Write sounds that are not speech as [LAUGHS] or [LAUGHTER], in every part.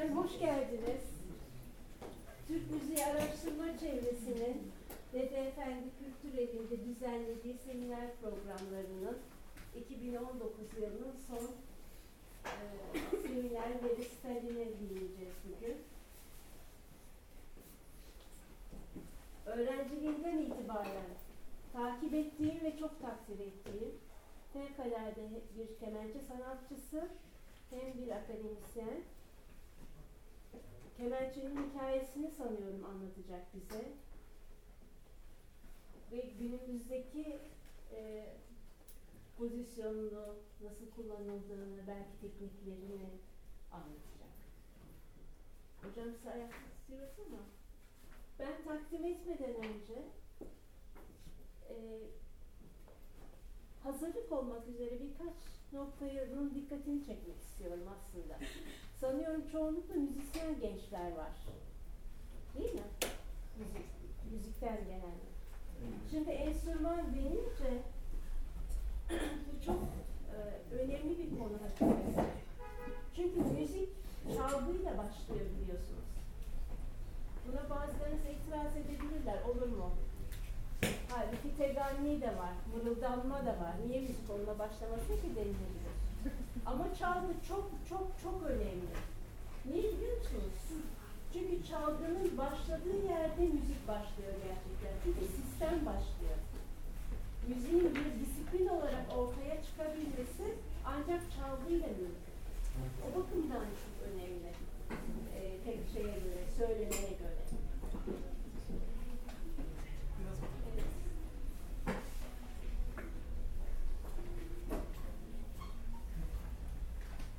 Efendim hoş geldiniz. Türk Müziği Araştırma Çevresi'nin Dede Efendi Kültür Evi'nde düzenlediği seminer programlarının 2019 yılının son e, seminer ve resitaline dinleyeceğiz bugün. Öğrenciliğimden itibaren takip ettiğim ve çok takdir ettiğim fevkalade bir kemençe sanatçısı hem bir akademisyen kemençenin hikayesini sanıyorum anlatacak bize. Ve günümüzdeki e, pozisyonunu, nasıl kullanıldığını, belki tekniklerini anlatacak. Hocam size ayakta istiyoruz ama ben takdim etmeden önce e, hazırlık olmak üzere birkaç noktanın dikkatini çekmek istiyorum aslında. Sanıyorum çoğunlukla müzisyen gençler var. Değil mi? Müzik, müzikten genelde. Şimdi enstrüman denince bu çok e, önemli bir konu hakikaten. Çünkü müzik çalgıyla başlıyor biliyorsunuz. Buna bazılarınız itiraz edebilirler, olur mu? Halbuki teganni de var, mırıldanma da var. Niye müzik onunla başlamasın ki denilebilir. Ama çalgı çok çok çok önemli. Niye biliyor musunuz? Çünkü çalgının başladığı yerde müzik başlıyor gerçekten. Çünkü sistem başlıyor. Müziğin bir disiplin olarak ortaya çıkabilmesi ancak çalgıyla mümkün. O bakımdan çok önemli. Ee, tek şeye göre, söylemeye göre.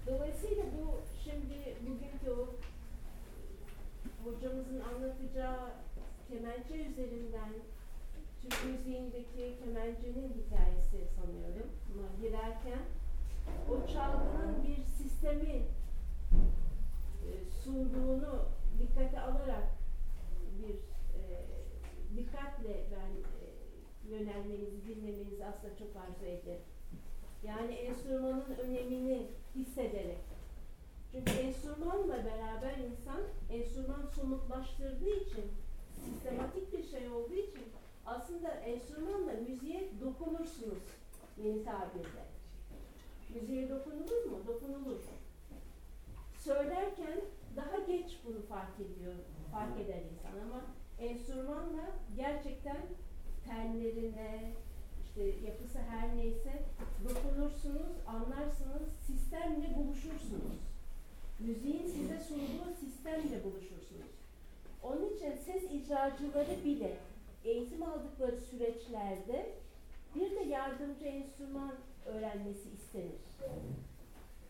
Dolayısıyla bu şimdi bugünkü o hocamızın anlatacağı kemençe üzerinden Türk müziğindeki kemencenin hikayesi sanıyorum. Girerken o çalgının bir sistemi e, sunduğunu dikkate alarak bir e, dikkatle ben e, yönelmenizi, dinlemenizi aslında çok arzu ederim. Yani enstrümanın önemini hissederek. Çünkü enstrümanla beraber insan enstrüman somutlaştırdığı için, sistematik bir şey olduğu için aslında enstrümanla müziğe dokunursunuz yeni tabirle. Müziğe dokunulur mu? Dokunulur. Söylerken daha geç bunu fark ediyor, fark eder insan ama enstrümanla gerçekten tellerine, işte yapısı her neyse dokunursunuz, anlarsınız, sistemle buluşursunuz. Müziğin size sunduğu sistemle buluşursunuz. Onun için ses icracıları bile eğitim aldıkları süreçlerde bir de yardımcı enstrüman öğrenmesi istenir.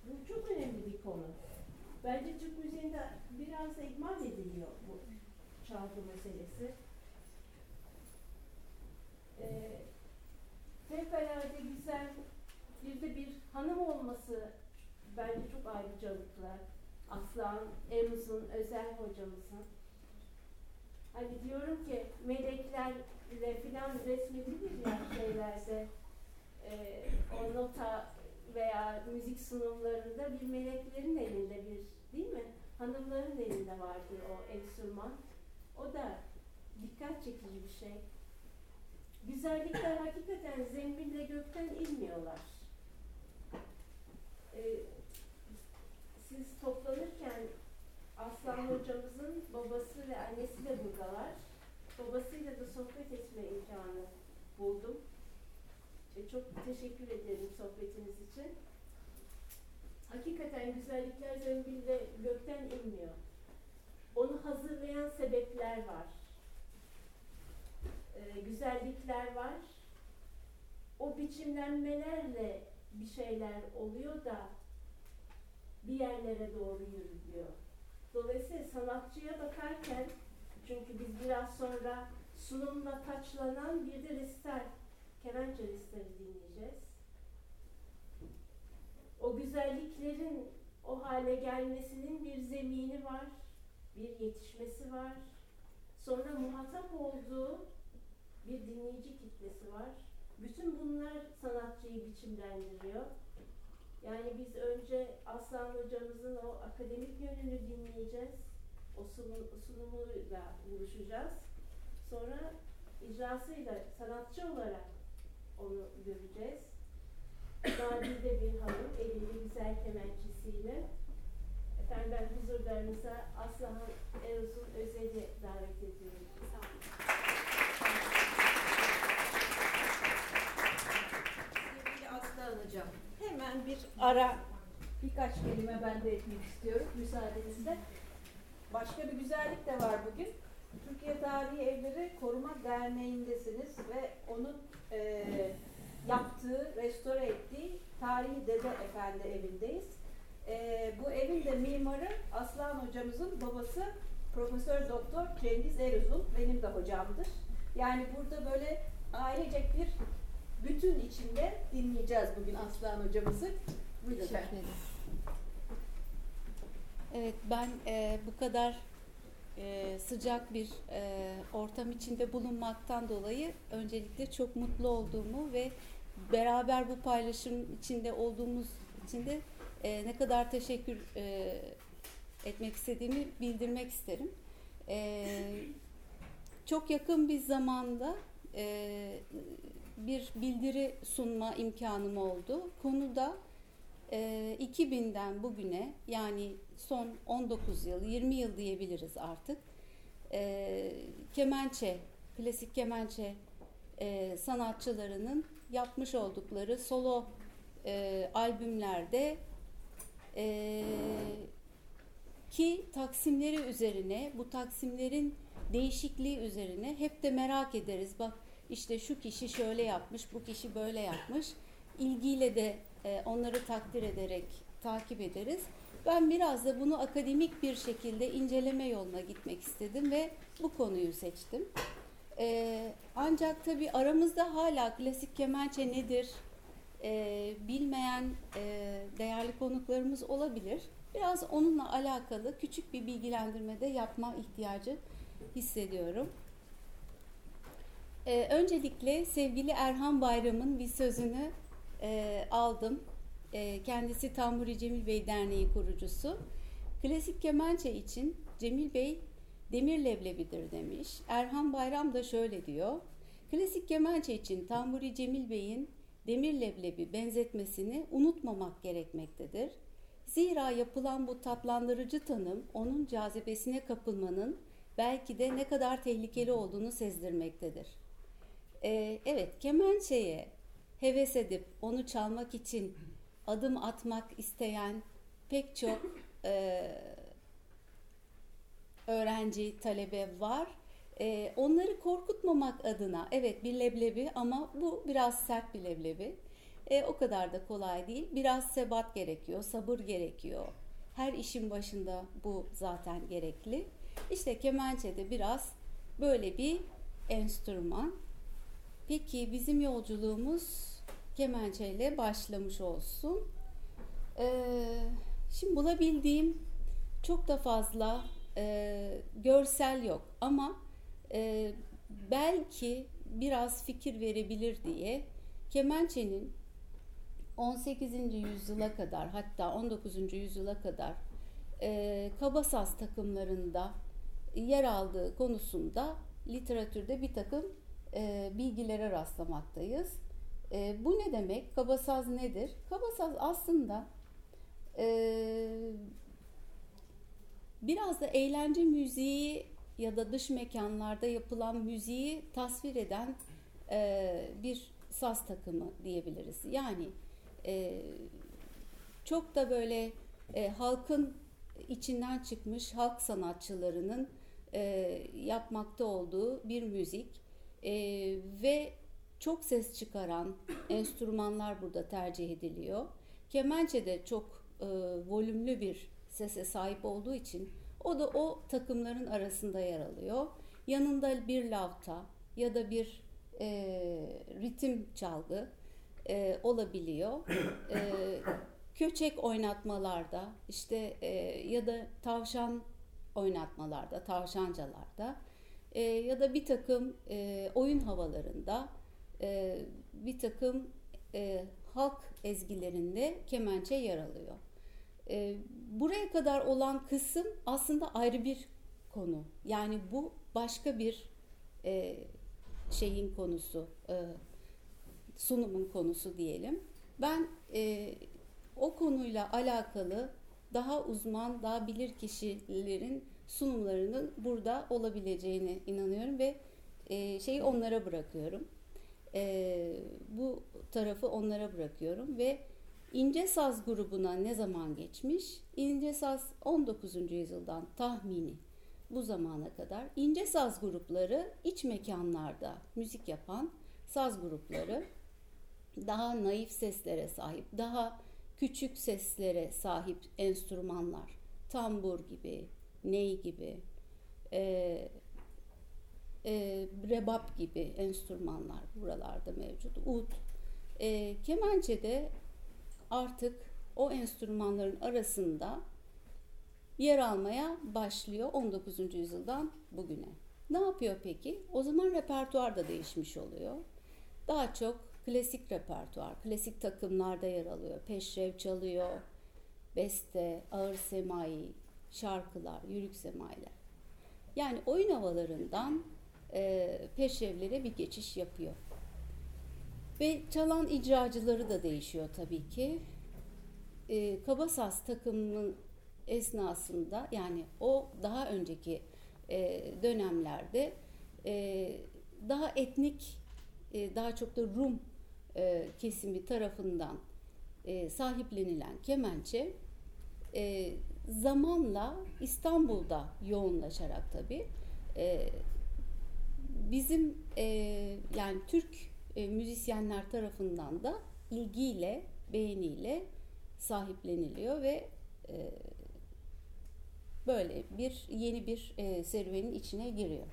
Bu çok önemli bir konu. Bence Türk müziğinde biraz da ihmal ediliyor bu çalgı meselesi. Ee, güzel bir de bir hanım olması bence çok ayrıcalıklı. Aslan, Emuz'un, Özel hocamızın. Hani diyorum ki meleklerle filan resmedilir ya şeylerde e, o nota veya müzik sunumlarında bir meleklerin elinde bir değil mi? Hanımların elinde vardır o enstrüman. O da dikkat çekici bir şey. Güzellikler hakikaten zembille gökten inmiyorlar. Ee, siz toplanırken Aslan hocamızın babası ve annesi de buradalar. Babasıyla da sohbet etme imkanı buldum. E, çok teşekkür ederim sohbetiniz için. Hakikaten güzellikler zembille gökten inmiyor. Onu hazırlayan sebepler var. E, güzellikler var. O biçimlenmelerle bir şeyler oluyor da bir yerlere doğru yürüyor. Dolayısıyla sanatçıya bakarken çünkü biz biraz sonra sunumla taçlanan bir de resital, kemençe resitali dinleyeceğiz. O güzelliklerin o hale gelmesinin bir zemini var, bir yetişmesi var. Sonra muhatap olduğu bir dinleyici kitlesi var. Bütün bunlar sanatçıyı biçimlendiriyor. Yani biz önce Aslan hocamızın o akademik yönünü dinleyeceğiz. O sunum, sunumuyla buluşacağız. Sonra icrasıyla sanatçı olarak onu göreceğiz. Nadide bir hanım, elinde güzel kemençesiyle. Efendim ben huzurlarınıza Aslıhan Eros'un Özel'i davet ediyorum. Sağ olun. Sevgili Aslan Hocam, hemen bir ara birkaç kelime ben de etmek istiyorum müsaadenizle. Başka bir güzellik de var bugün. Türkiye Tarihi Evleri Koruma Derneği'ndesiniz ve onun e, yaptığı, restore ettiği Tarihi Dede Efendi evindeyiz. E, bu evin de mimarı Aslan hocamızın babası Profesör Doktor Cengiz Eruzul benim de hocamdır. Yani burada böyle ailecek bir bütün içinde dinleyeceğiz bugün Aslan hocamızı. Buyurun efendim. Evet ben e, bu kadar e, sıcak bir e, ortam içinde bulunmaktan dolayı öncelikle çok mutlu olduğumu ve beraber bu paylaşım içinde olduğumuz için de e, ne kadar teşekkür e, etmek istediğimi bildirmek isterim. E, çok yakın bir zamanda e, bir bildiri sunma imkanım oldu. Konuda e, 2000'den bugüne yani son 19 yıl, 20 yıl diyebiliriz artık. E, kemençe, klasik kemençe e, sanatçılarının yapmış oldukları solo e, albümlerde e, ki taksimleri üzerine, bu taksimlerin değişikliği üzerine hep de merak ederiz. Bak işte şu kişi şöyle yapmış, bu kişi böyle yapmış. İlgiyle de e, onları takdir ederek takip ederiz. Ben biraz da bunu akademik bir şekilde inceleme yoluna gitmek istedim ve bu konuyu seçtim. E, ancak tabii aramızda hala klasik kemençe nedir e, bilmeyen değerli konuklarımız olabilir. Biraz onunla alakalı küçük bir bilgilendirme de yapma ihtiyacı hissediyorum. Ee, öncelikle sevgili Erhan Bayram'ın bir sözünü e, aldım. E, kendisi Tamburi Cemil Bey Derneği kurucusu. Klasik kemençe için Cemil Bey demir leblebidir demiş. Erhan Bayram da şöyle diyor. Klasik kemençe için Tamburi Cemil Bey'in demir leblebi benzetmesini unutmamak gerekmektedir. Zira yapılan bu tatlandırıcı tanım onun cazibesine kapılmanın belki de ne kadar tehlikeli olduğunu sezdirmektedir. Ee, evet, kemençeye heves edip onu çalmak için adım atmak isteyen pek çok e, öğrenci, talebe var. E, onları korkutmamak adına, evet bir leblebi ama bu biraz sert bir leblebi. E, o kadar da kolay değil. Biraz sebat gerekiyor, sabır gerekiyor. Her işin başında bu zaten gerekli. İşte kemençe de biraz böyle bir enstrüman. Peki bizim yolculuğumuz kemençeyle başlamış olsun. Ee, şimdi bulabildiğim çok da fazla e, görsel yok ama e, belki biraz fikir verebilir diye kemençenin 18. yüzyıla kadar hatta 19. yüzyıla kadar e, kabasaz takımlarında yer aldığı konusunda literatürde bir takım e, bilgilere rastlamaktayız. E, bu ne demek? Kabasaz nedir? Kabasaz aslında e, biraz da eğlence müziği ya da dış mekanlarda yapılan müziği tasvir eden bir saz takımı diyebiliriz. Yani çok da böyle halkın içinden çıkmış halk sanatçılarının yapmakta olduğu bir müzik e, ve çok ses çıkaran enstrümanlar burada tercih ediliyor. Kemençe de çok e, volümlü bir sese sahip olduğu için o da o takımların arasında yer alıyor. Yanında bir lavta ya da bir e, ritim çalgı e, olabiliyor. E, köçek oynatmalarda işte e, ya da tavşan oynatmalarda, tavşancalarda e, ya da bir takım e, oyun havalarında e, bir takım e, halk ezgilerinde kemençe yer alıyor. E, buraya kadar olan kısım aslında ayrı bir konu. Yani bu başka bir e, şeyin konusu, e, sunumun konusu diyelim. Ben e, o konuyla alakalı daha uzman, daha bilir kişilerin sunumlarının burada olabileceğine inanıyorum ve e, şeyi onlara bırakıyorum. E, bu tarafı onlara bırakıyorum ve İnce Saz grubuna ne zaman geçmiş? İnce Saz 19. yüzyıldan tahmini bu zamana kadar ince saz grupları iç mekanlarda müzik yapan saz grupları daha naif seslere sahip, daha küçük seslere sahip enstrümanlar, tambur gibi, ney gibi, e, e, rebap gibi enstrümanlar buralarda mevcut. Ud, e, kemençe de artık o enstrümanların arasında yer almaya başlıyor 19. yüzyıldan bugüne. Ne yapıyor peki? O zaman repertuar da değişmiş oluyor. Daha çok klasik repertuar, klasik takımlarda yer alıyor. Peşrev çalıyor, beste, ağır semai, şarkılar, yürük semailer. Yani oyun havalarından e, peşrevlere bir geçiş yapıyor. Ve çalan icracıları da değişiyor tabii ki. E, Kabasas takımının esnasında yani o daha önceki e, dönemlerde e, daha etnik, e, daha çok da Rum e, kesimi tarafından e, sahiplenilen kemençe e, zamanla İstanbul'da yoğunlaşarak tabii e, bizim e, yani Türk e, müzisyenler tarafından da ilgiyle, beğeniyle sahipleniliyor ve e, böyle bir yeni bir e, serüvenin içine giriyor.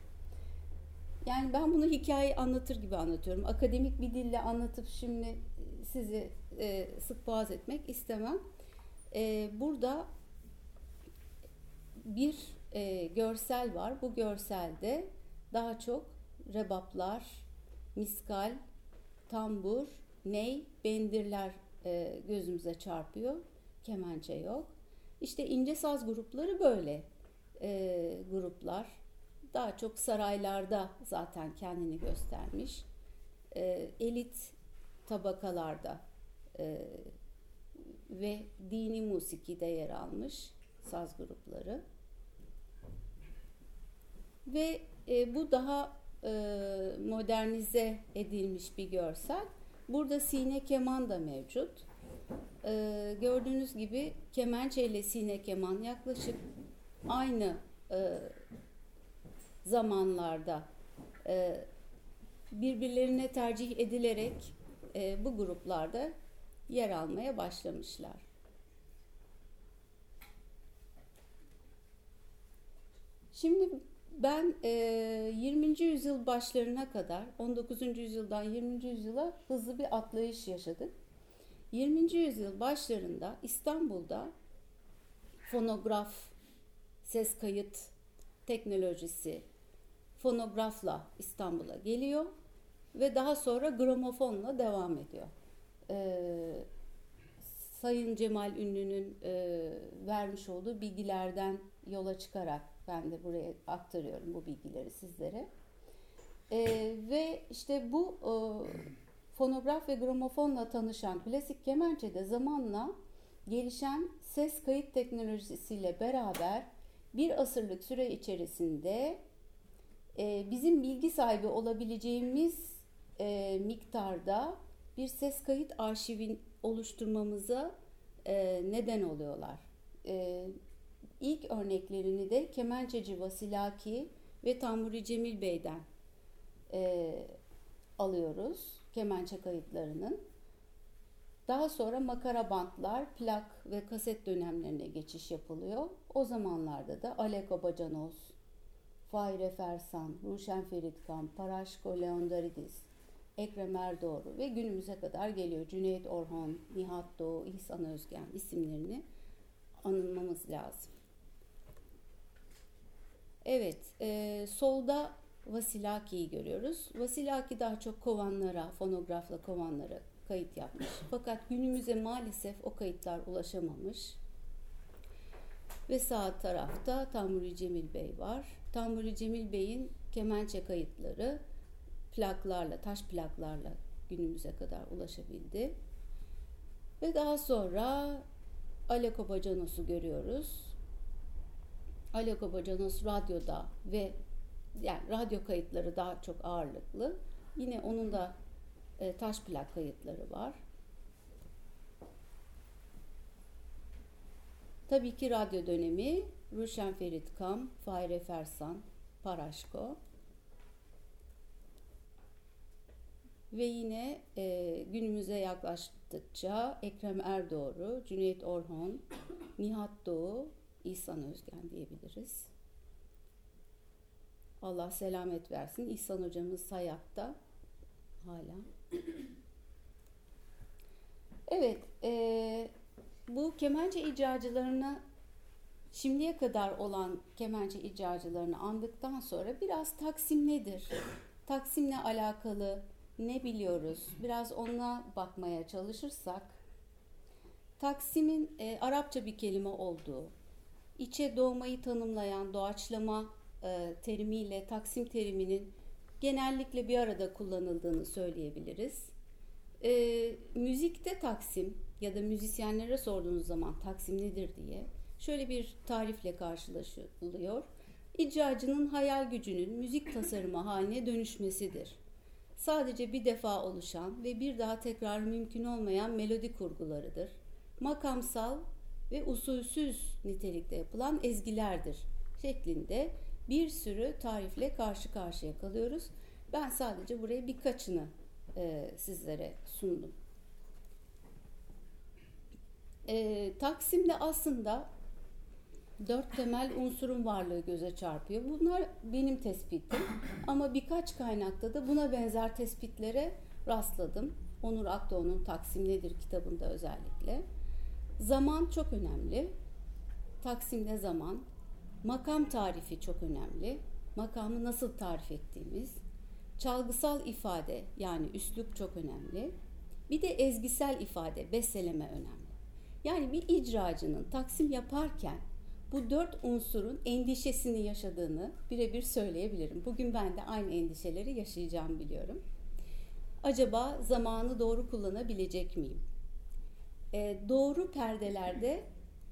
Yani ben bunu hikaye anlatır gibi anlatıyorum. Akademik bir dille anlatıp şimdi sizi e, sık boğaz etmek istemem. E, burada bir e, görsel var. Bu görselde daha çok rebaplar, miskal, tambur, ney, bendirler e, gözümüze çarpıyor. Kemençe yok. İşte ince saz grupları böyle e, gruplar. Daha çok saraylarda zaten kendini göstermiş. E, elit tabakalarda e, ve dini musikide yer almış saz grupları. Ve e, bu daha e, modernize edilmiş bir görsel. Burada sine keman da mevcut. Ee, gördüğünüz gibi kemençe ile sine keman yaklaşık aynı e, zamanlarda e, birbirlerine tercih edilerek e, bu gruplarda yer almaya başlamışlar. Şimdi ben e, 20. yüzyıl başlarına kadar 19. yüzyıldan 20. yüzyıla hızlı bir atlayış yaşadık. 20. yüzyıl başlarında İstanbul'da fonograf, ses kayıt teknolojisi fonografla İstanbul'a geliyor ve daha sonra gramofonla devam ediyor. Ee, Sayın Cemal Ünlü'nün e, vermiş olduğu bilgilerden yola çıkarak ben de buraya aktarıyorum bu bilgileri sizlere. Ee, ve işte bu e, fonograf ve gramofonla tanışan klasik kemençe de zamanla gelişen ses kayıt teknolojisiyle beraber bir asırlık süre içerisinde e, bizim bilgi sahibi olabileceğimiz e, miktarda bir ses kayıt arşivin oluşturmamıza e, neden oluyorlar. E, ilk örneklerini de kemençeci Vasilaki ve Tamburi Cemil Bey'den e, alıyoruz kemençe kayıtlarının. Daha sonra makara bantlar, plak ve kaset dönemlerine geçiş yapılıyor. O zamanlarda da Aleko Bacanos, Fahire Fersan, Ruşen Feritkan, Paraşko Leondaridis, Ekrem Erdoğru ve günümüze kadar geliyor. Cüneyt Orhan, Nihat Doğu, İhsan Özgen isimlerini anılmamız lazım. Evet, e, solda Vasilaki'yi görüyoruz. Vasilaki daha çok kovanlara, fonografla kovanlara kayıt yapmış. Fakat günümüze maalesef o kayıtlar ulaşamamış. Ve sağ tarafta Tamburi Cemil Bey var. Tamburi Cemil Bey'in kemençe kayıtları plaklarla, taş plaklarla günümüze kadar ulaşabildi. Ve daha sonra Aleko Bacanos'u görüyoruz. Aleko Bacanos radyoda ve yani radyo kayıtları daha çok ağırlıklı. Yine onun da e, taş plak kayıtları var. Tabii ki radyo dönemi Ruşen Ferit Kam, Fahire Fersan, Paraşko. Ve yine e, günümüze yaklaştıkça Ekrem Erdoğru, Cüneyt Orhon, Nihat Doğu, İhsan Özgen diyebiliriz. Allah selamet versin. İhsan hocamız hayatta hala. Evet, e, bu kemençe icracılarını şimdiye kadar olan kemençe icracılarını andıktan sonra biraz Taksim nedir? Taksim'le alakalı ne biliyoruz? Biraz ona bakmaya çalışırsak Taksim'in e, Arapça bir kelime olduğu, içe doğmayı tanımlayan doğaçlama e, terimiyle Taksim teriminin genellikle bir arada kullanıldığını söyleyebiliriz. E, müzikte Taksim ya da müzisyenlere sorduğunuz zaman Taksim nedir diye şöyle bir tarifle karşılaşılıyor. İcracının hayal gücünün müzik tasarımı haline dönüşmesidir. Sadece bir defa oluşan ve bir daha tekrar mümkün olmayan melodi kurgularıdır. Makamsal ve usulsüz nitelikte yapılan ezgilerdir şeklinde bir sürü tarifle karşı karşıya kalıyoruz. Ben sadece buraya birkaçını e, sizlere sundum. E, Taksim'de aslında dört temel unsurun varlığı göze çarpıyor. Bunlar benim tespitim ama birkaç kaynakta da buna benzer tespitlere rastladım. Onur Akdoğan'ın Taksim Nedir kitabında özellikle. Zaman çok önemli. Taksim'de zaman, makam tarifi çok önemli. Makamı nasıl tarif ettiğimiz, çalgısal ifade yani üslup çok önemli. Bir de ezgisel ifade, besteleme önemli. Yani bir icracının taksim yaparken bu dört unsurun endişesini yaşadığını birebir söyleyebilirim. Bugün ben de aynı endişeleri yaşayacağım biliyorum. Acaba zamanı doğru kullanabilecek miyim? E, doğru perdelerde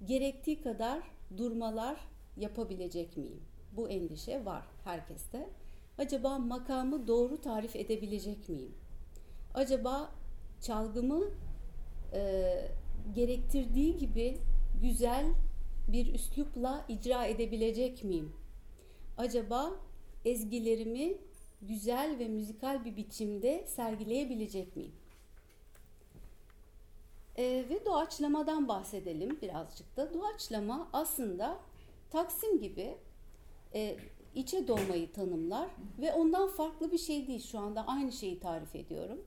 gerektiği kadar durmalar yapabilecek miyim? Bu endişe var herkeste. Acaba makamı doğru tarif edebilecek miyim? Acaba çalgımı e, gerektirdiği gibi güzel bir üslupla icra edebilecek miyim? Acaba ezgilerimi güzel ve müzikal bir biçimde sergileyebilecek miyim? Ee, ve doğaçlamadan bahsedelim birazcık da. Doğaçlama aslında Taksim gibi e, içe doğmayı tanımlar ve ondan farklı bir şey değil. Şu anda aynı şeyi tarif ediyorum.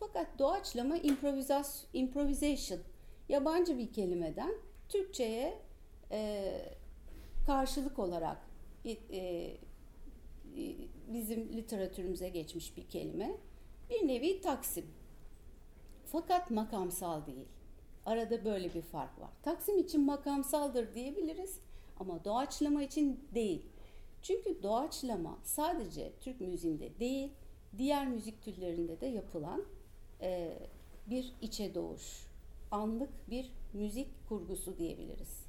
Fakat doğaçlama improvisation, yabancı bir kelimeden Türkçe'ye e, karşılık olarak e, e, bizim literatürümüze geçmiş bir kelime. Bir nevi taksim. Fakat makamsal değil. Arada böyle bir fark var. Taksim için makamsaldır diyebiliriz ama doğaçlama için değil. Çünkü doğaçlama sadece Türk müziğinde değil, diğer müzik türlerinde de yapılan e, bir içe doğuş, anlık bir müzik kurgusu diyebiliriz.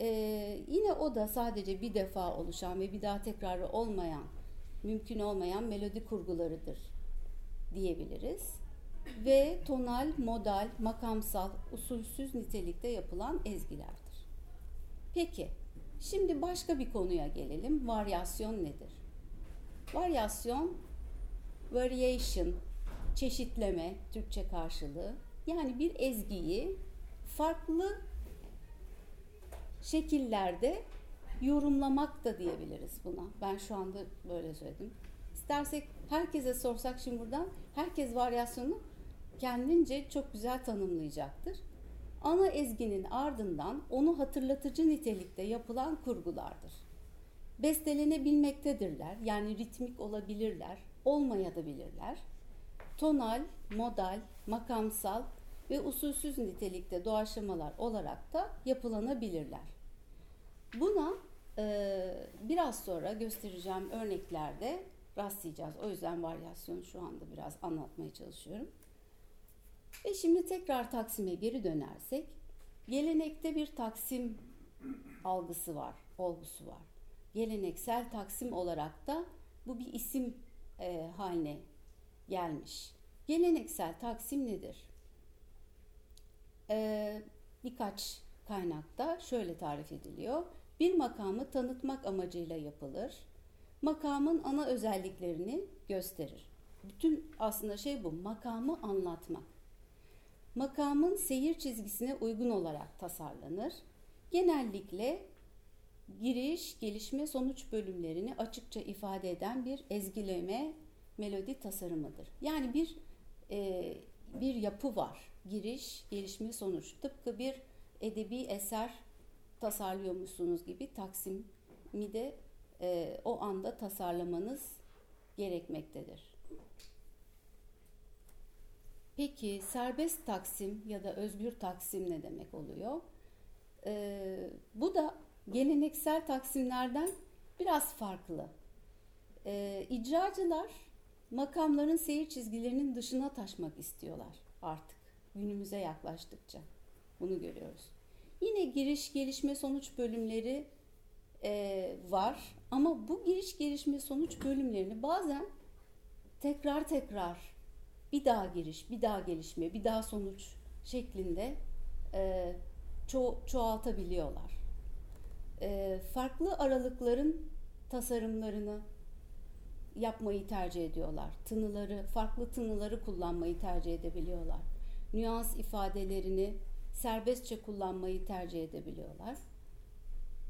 Ee, yine o da sadece bir defa oluşan ve bir daha tekrarı olmayan, mümkün olmayan melodi kurgularıdır diyebiliriz. Ve tonal, modal, makamsal, usulsüz nitelikte yapılan ezgilerdir. Peki, şimdi başka bir konuya gelelim. Varyasyon nedir? Varyasyon, variation, çeşitleme, Türkçe karşılığı. Yani bir ezgiyi farklı şekillerde yorumlamak da diyebiliriz buna. Ben şu anda böyle söyledim. İstersek herkese sorsak şimdi buradan herkes varyasyonu kendince çok güzel tanımlayacaktır. Ana ezginin ardından onu hatırlatıcı nitelikte yapılan kurgulardır. Bestelenebilmektedirler. Yani ritmik olabilirler, olmayabilirler. tonal, modal, makamsal ve usulsüz nitelikte doğaçlamalar olarak da yapılanabilirler. Buna e, biraz sonra göstereceğim örneklerde rastlayacağız. O yüzden varyasyonu şu anda biraz anlatmaya çalışıyorum. Ve şimdi tekrar Taksim'e geri dönersek, gelenekte bir Taksim algısı var, olgusu var. Geleneksel Taksim olarak da bu bir isim e, haline gelmiş. Geleneksel Taksim nedir? E, birkaç kaynakta şöyle tarif ediliyor. Bir makamı tanıtmak amacıyla yapılır. Makamın ana özelliklerini gösterir. Bütün aslında şey bu, makamı anlatmak. Makamın seyir çizgisine uygun olarak tasarlanır. Genellikle giriş, gelişme, sonuç bölümlerini açıkça ifade eden bir ezgileme melodi tasarımıdır. Yani bir e, bir yapı var. Giriş, gelişme, sonuç. Tıpkı bir edebi eser tasarlıyormuşsunuz gibi Taksim'i de e, o anda tasarlamanız gerekmektedir. Peki serbest taksim ya da özgür taksim ne demek oluyor? Ee, bu da geleneksel taksimlerden biraz farklı. Ee, icracılar makamların seyir çizgilerinin dışına taşmak istiyorlar artık günümüze yaklaştıkça. Bunu görüyoruz. Yine giriş, gelişme, sonuç bölümleri e, var ama bu giriş, gelişme, sonuç bölümlerini bazen tekrar tekrar bir daha giriş, bir daha gelişme, bir daha sonuç şeklinde e, ço çoğaltabiliyorlar. E, farklı aralıkların tasarımlarını yapmayı tercih ediyorlar. Tınıları, farklı tınıları kullanmayı tercih edebiliyorlar. Nüans ifadelerini serbestçe kullanmayı tercih edebiliyorlar.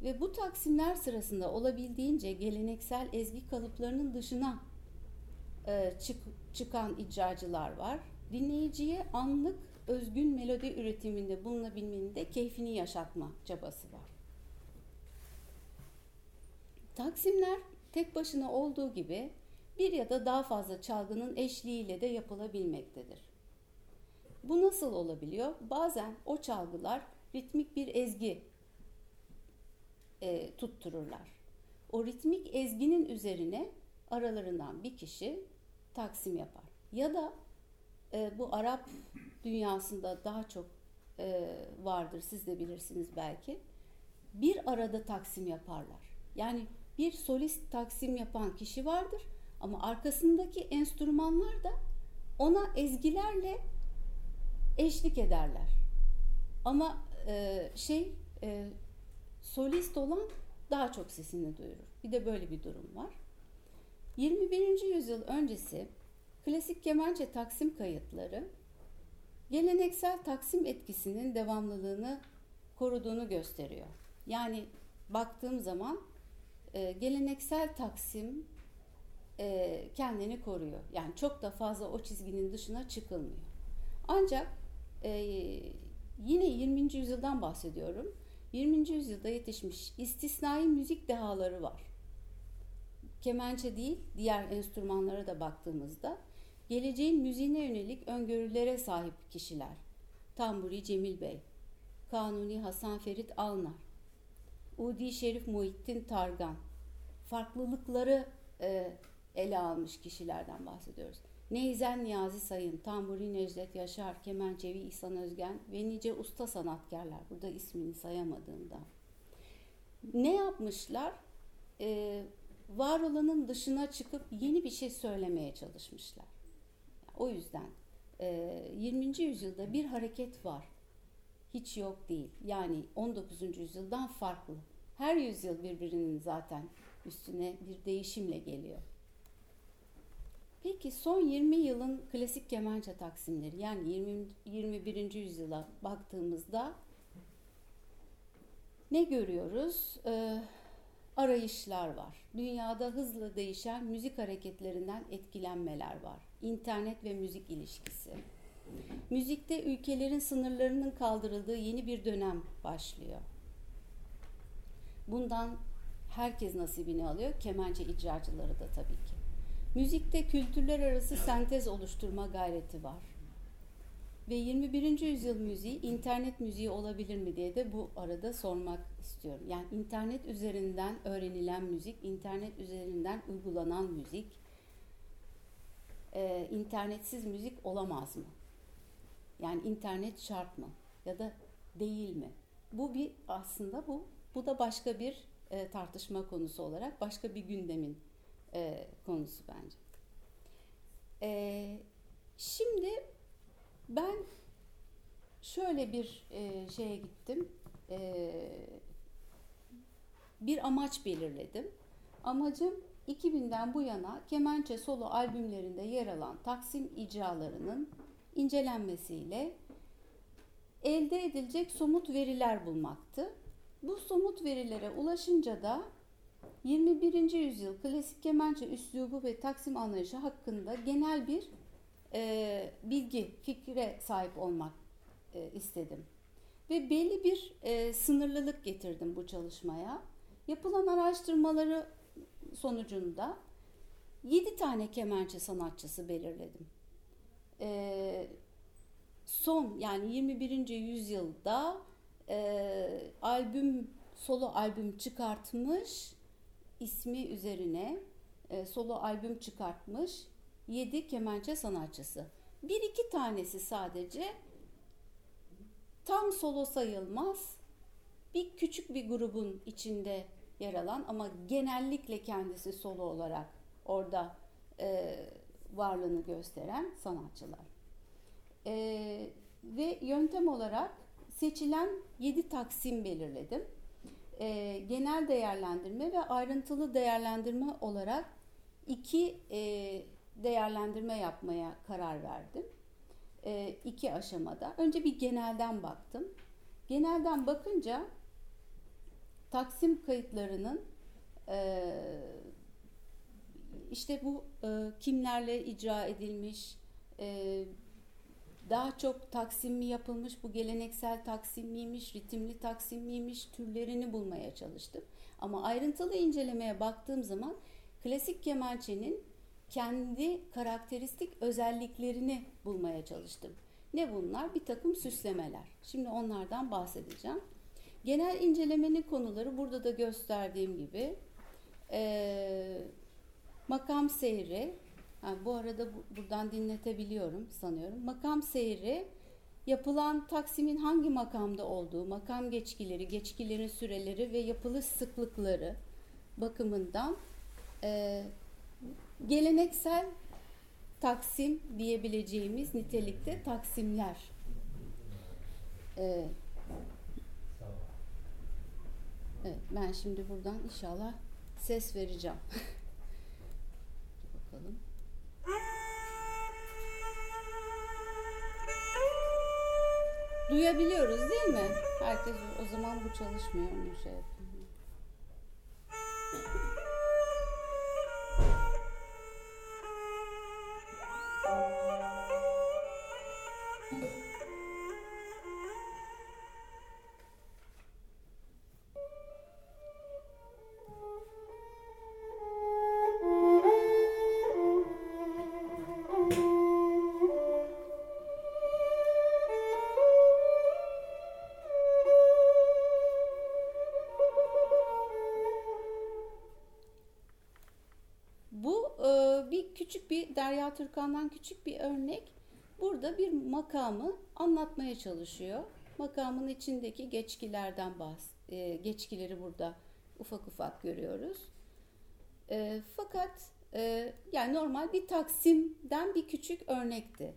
Ve bu taksimler sırasında olabildiğince geleneksel ezgi kalıplarının dışına e, çık, çıkan icracılar var. Dinleyiciye anlık özgün melodi üretiminde bulunabilmenin de keyfini yaşatma çabası var. Taksimler tek başına olduğu gibi bir ya da daha fazla çalgının eşliğiyle de yapılabilmektedir. Bu nasıl olabiliyor? Bazen o çalgılar ritmik bir ezgi e, tuttururlar. O ritmik ezginin üzerine aralarından bir kişi taksim yapar. Ya da e, bu Arap dünyasında daha çok e, vardır, siz de bilirsiniz belki. Bir arada taksim yaparlar. Yani bir solist taksim yapan kişi vardır ama arkasındaki enstrümanlar da ona ezgilerle eşlik ederler. Ama e, şey e, solist olan daha çok sesini duyurur. Bir de böyle bir durum var. 21. yüzyıl öncesi klasik kemençe taksim kayıtları geleneksel taksim etkisinin devamlılığını koruduğunu gösteriyor. Yani baktığım zaman e, geleneksel taksim e, kendini koruyor. Yani çok da fazla o çizginin dışına çıkılmıyor. Ancak e, yine 20. yüzyıldan bahsediyorum. 20. yüzyılda yetişmiş istisnai müzik dehaları var. Kemençe değil, diğer enstrümanlara da baktığımızda geleceğin müziğine yönelik öngörülere sahip kişiler. Tamburi Cemil Bey, Kanuni Hasan Ferit Alnar, Udi Şerif Muhittin Targan, farklılıkları e, ele almış kişilerden bahsediyoruz. Neyzen Niyazi Sayın, Tamburi Necdet Yaşar, Kemençevi İhsan Özgen ve nice usta sanatkarlar. Burada ismini sayamadığımda. Ne yapmışlar? Ee, var olanın dışına çıkıp yeni bir şey söylemeye çalışmışlar. O yüzden e, 20. yüzyılda bir hareket var. Hiç yok değil. Yani 19. yüzyıldan farklı. Her yüzyıl birbirinin zaten üstüne bir değişimle geliyor. Peki son 20 yılın klasik kemençe taksimleri yani 20, 21. yüzyıla baktığımızda ne görüyoruz? Ee, arayışlar var. Dünyada hızla değişen müzik hareketlerinden etkilenmeler var. İnternet ve müzik ilişkisi. Müzikte ülkelerin sınırlarının kaldırıldığı yeni bir dönem başlıyor. Bundan herkes nasibini alıyor. Kemençe icracıları da tabii ki. müzikte kültürler arası sentez oluşturma gayreti var. Ve 21. yüzyıl müziği internet müziği olabilir mi diye de bu arada sormak istiyorum. Yani internet üzerinden öğrenilen müzik, internet üzerinden uygulanan müzik, e, internetsiz müzik olamaz mı? Yani internet şart mı ya da değil mi? Bu bir aslında bu bu da başka bir e, tartışma konusu olarak başka bir gündemin e, konusu bence. E, şimdi ben şöyle bir e, şeye gittim. E, bir amaç belirledim. Amacım 2000'den bu yana Kemençe solo albümlerinde yer alan Taksim icralarının incelenmesiyle elde edilecek somut veriler bulmaktı. Bu somut verilere ulaşınca da 21. yüzyıl klasik kemençe üslubu ve taksim anlayışı hakkında genel bir e, bilgi, fikre sahip olmak e, istedim. Ve belli bir e, sınırlılık getirdim bu çalışmaya. Yapılan araştırmaları sonucunda 7 tane kemençe sanatçısı belirledim. E, son yani 21. yüzyılda e, albüm solo albüm çıkartmış ismi üzerine e, solo albüm çıkartmış 7 kemençe sanatçısı. Bir iki tanesi sadece tam solo sayılmaz. Bir küçük bir grubun içinde yer alan ama genellikle kendisi solo olarak orada e, varlığını gösteren sanatçılar. E, ve yöntem olarak seçilen 7 taksim belirledim. E, genel değerlendirme ve ayrıntılı değerlendirme olarak iki e, değerlendirme yapmaya karar verdim. E, iki aşamada. Önce bir genelden baktım. Genelden bakınca taksim kayıtlarının e, işte bu e, kimlerle icra edilmiş, e, daha çok taksim mi yapılmış, bu geleneksel taksim miymiş, ritimli taksim miymiş türlerini bulmaya çalıştım. Ama ayrıntılı incelemeye baktığım zaman klasik kemançenin kendi karakteristik özelliklerini bulmaya çalıştım. Ne bunlar? Bir takım süslemeler. Şimdi onlardan bahsedeceğim. Genel incelemenin konuları burada da gösterdiğim gibi e, makam seyri, yani bu arada bu, buradan dinletebiliyorum sanıyorum. Makam seyri yapılan taksimin hangi makamda olduğu, makam geçkileri, geçkilerin süreleri ve yapılış sıklıkları bakımından e, geleneksel taksim diyebileceğimiz nitelikte taksimler. Ee, evet, ben şimdi buradan inşallah ses vereceğim. [LAUGHS] Bakalım. Duyabiliyoruz değil mi? Herkes o zaman bu çalışmıyor onu şey yapayım. Türkan'dan küçük bir örnek. Burada bir makamı anlatmaya çalışıyor. Makamın içindeki geçkilerden bahs e, geçkileri burada ufak ufak görüyoruz. E, fakat e, yani normal bir taksimden bir küçük örnekti.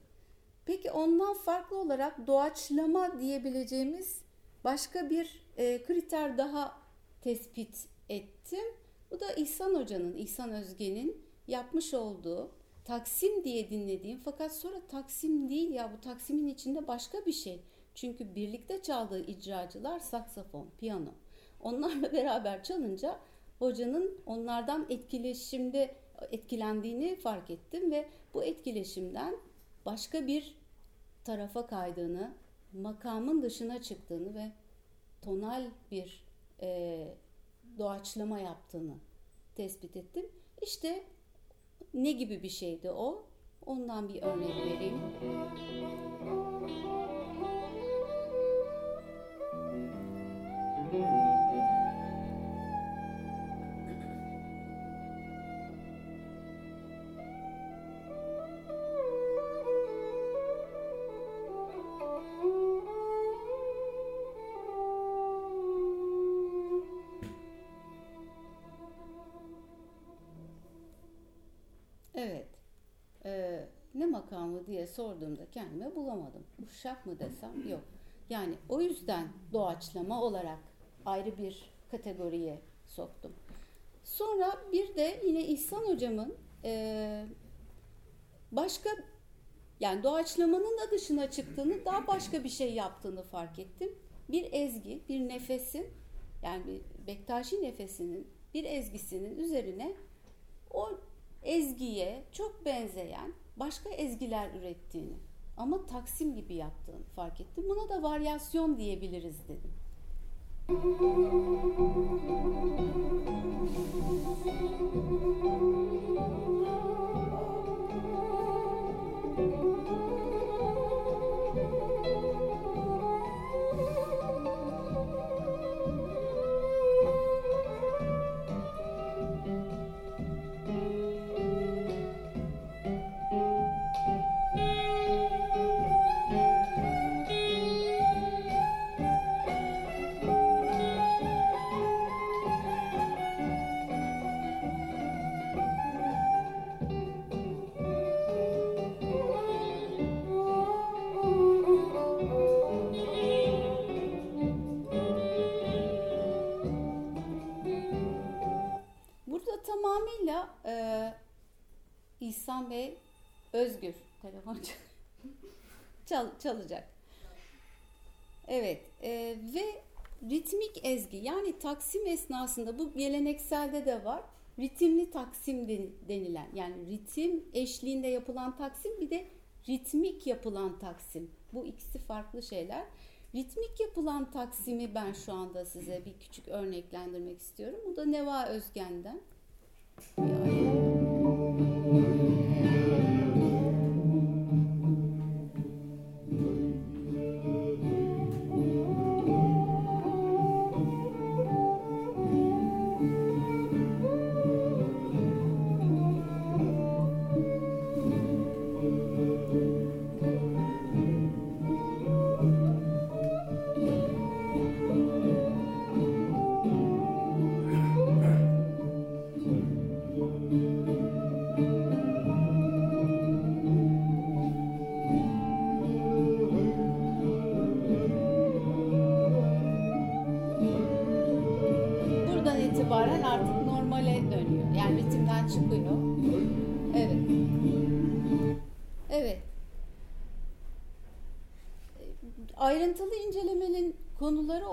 Peki ondan farklı olarak doğaçlama diyebileceğimiz başka bir e, kriter daha tespit ettim. Bu da İhsan Hoca'nın, İhsan Özge'nin yapmış olduğu Taksim diye dinlediğim fakat sonra Taksim değil ya bu Taksim'in içinde başka bir şey. Çünkü birlikte çaldığı icracılar saksafon, piyano. Onlarla [LAUGHS] beraber çalınca hocanın onlardan etkileşimde etkilendiğini fark ettim ve bu etkileşimden başka bir tarafa kaydığını, makamın dışına çıktığını ve tonal bir e, doğaçlama yaptığını tespit ettim. İşte Ne gibi bir şeydi o? Ondan bir örnek vereyim. Evet. Sorduğumda kendime bulamadım. Uşak mı desem yok. Yani o yüzden doğaçlama olarak ayrı bir kategoriye soktum. Sonra bir de yine İhsan hocamın e, başka yani doğaçlamanın da dışına çıktığını daha başka bir şey yaptığını fark ettim. Bir ezgi, bir nefesin yani bir Bektaşi nefesinin bir ezgisinin üzerine o ezgiye çok benzeyen başka ezgiler ürettiğini ama taksim gibi yaptığını fark ettim. Buna da varyasyon diyebiliriz dedim. Burada özgür telefon çal- [LAUGHS] çal, çalacak. Evet e, ve ritmik ezgi yani taksim esnasında bu gelenekselde de var. Ritimli taksim den- denilen yani ritim eşliğinde yapılan taksim bir de ritmik yapılan taksim. Bu ikisi farklı şeyler. Ritmik yapılan taksimi ben şu anda size bir küçük örneklendirmek istiyorum. Bu da Neva Özgen'den. Bir.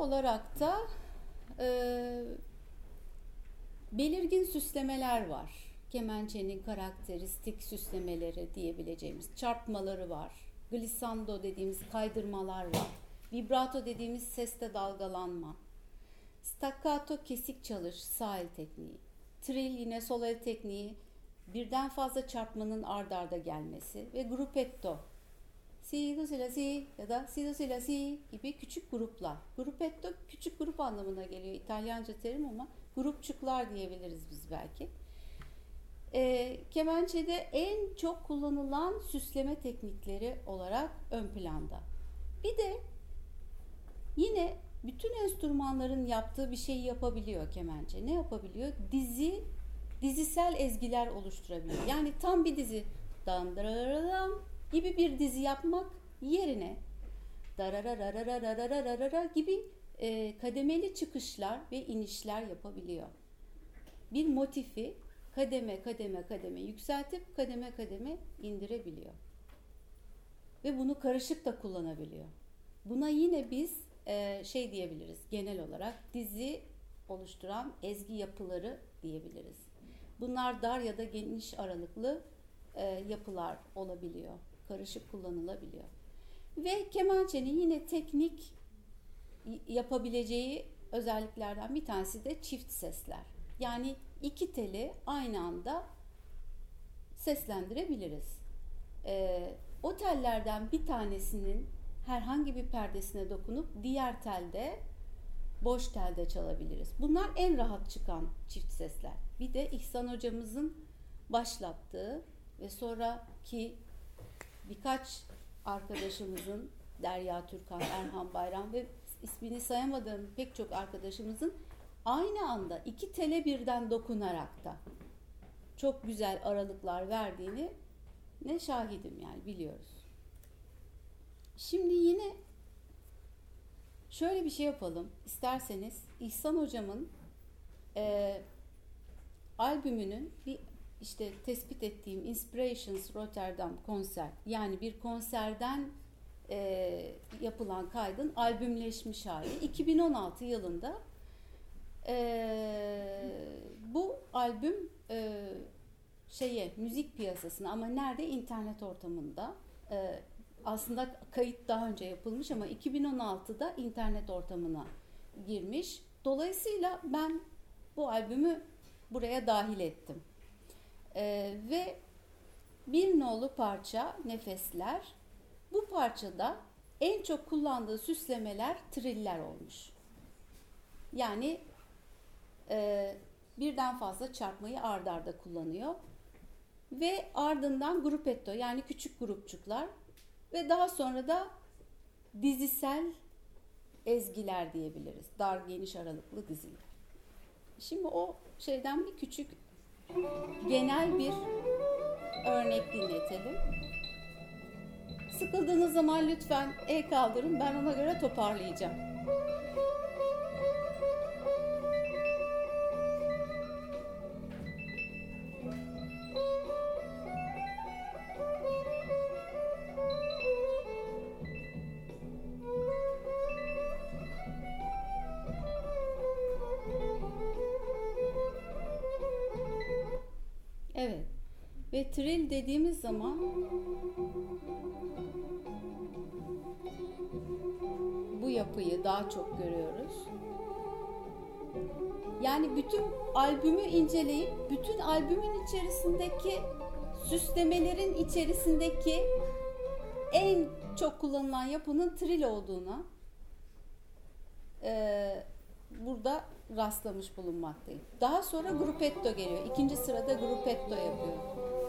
Olarak da e, belirgin süslemeler var. Kemençenin karakteristik süslemeleri diyebileceğimiz çarpmaları var. Glissando dediğimiz kaydırmalar var. Vibrato dediğimiz seste dalgalanma. Staccato kesik çalış sağ el tekniği. Trill yine sol el tekniği. Birden fazla çarpmanın ard arda gelmesi ve gruppetto. Si do si ya da si do si gibi küçük gruplar. Gruppetto küçük grup anlamına geliyor İtalyanca terim ama grupçuklar diyebiliriz biz belki. E, kemençede en çok kullanılan süsleme teknikleri olarak ön planda. Bir de yine bütün enstrümanların yaptığı bir şeyi yapabiliyor kemençe. Ne yapabiliyor? Dizi, dizisel ezgiler oluşturabiliyor. Yani tam bir dizi dam darararam gibi bir dizi yapmak yerine dararararararararara gibi e, kademeli çıkışlar ve inişler yapabiliyor. Bir motifi kademe kademe kademe yükseltip kademe kademe indirebiliyor. Ve bunu karışık da kullanabiliyor. Buna yine biz e, şey diyebiliriz genel olarak dizi oluşturan ezgi yapıları diyebiliriz. Bunlar dar ya da geniş aralıklı e, yapılar olabiliyor. Karışık kullanılabiliyor. Ve kemençenin yine teknik yapabileceği özelliklerden bir tanesi de çift sesler. Yani iki teli aynı anda seslendirebiliriz. E, o tellerden bir tanesinin herhangi bir perdesine dokunup diğer telde boş telde çalabiliriz. Bunlar en rahat çıkan çift sesler. Bir de İhsan hocamızın başlattığı ve sonraki birkaç arkadaşımızın Derya Türkan, Erhan Bayram ve ismini sayamadığım pek çok arkadaşımızın aynı anda iki tele birden dokunarak da çok güzel aralıklar verdiğini ne şahidim yani biliyoruz. Şimdi yine şöyle bir şey yapalım. İsterseniz İhsan hocamın e, albümünün bir işte tespit ettiğim Inspirations Rotterdam konser yani bir konserden e, yapılan kaydın albümleşmiş hali 2016 yılında e, bu albüm e, şeye müzik piyasasına ama nerede internet ortamında e, aslında kayıt daha önce yapılmış ama 2016'da internet ortamına girmiş. Dolayısıyla ben bu albümü buraya dahil ettim. Ee, ve bir nolu parça Nefesler. Bu parçada en çok kullandığı süslemeler triller olmuş. Yani e, birden fazla çarpmayı ard arda kullanıyor. Ve ardından grupetto yani küçük grupçuklar ve daha sonra da dizisel ezgiler diyebiliriz. Dar geniş aralıklı diziler. Şimdi o şeyden bir küçük genel bir örnek dinletelim. Sıkıldığınız zaman lütfen el kaldırın. Ben ona göre toparlayacağım. Trill dediğimiz zaman bu yapıyı daha çok görüyoruz. Yani bütün albümü inceleyip bütün albümün içerisindeki süslemelerin içerisindeki en çok kullanılan yapının trill olduğuna e, burada rastlamış bulunmaktayım. Daha sonra gruppetto geliyor. İkinci sırada gruppetto yapıyor.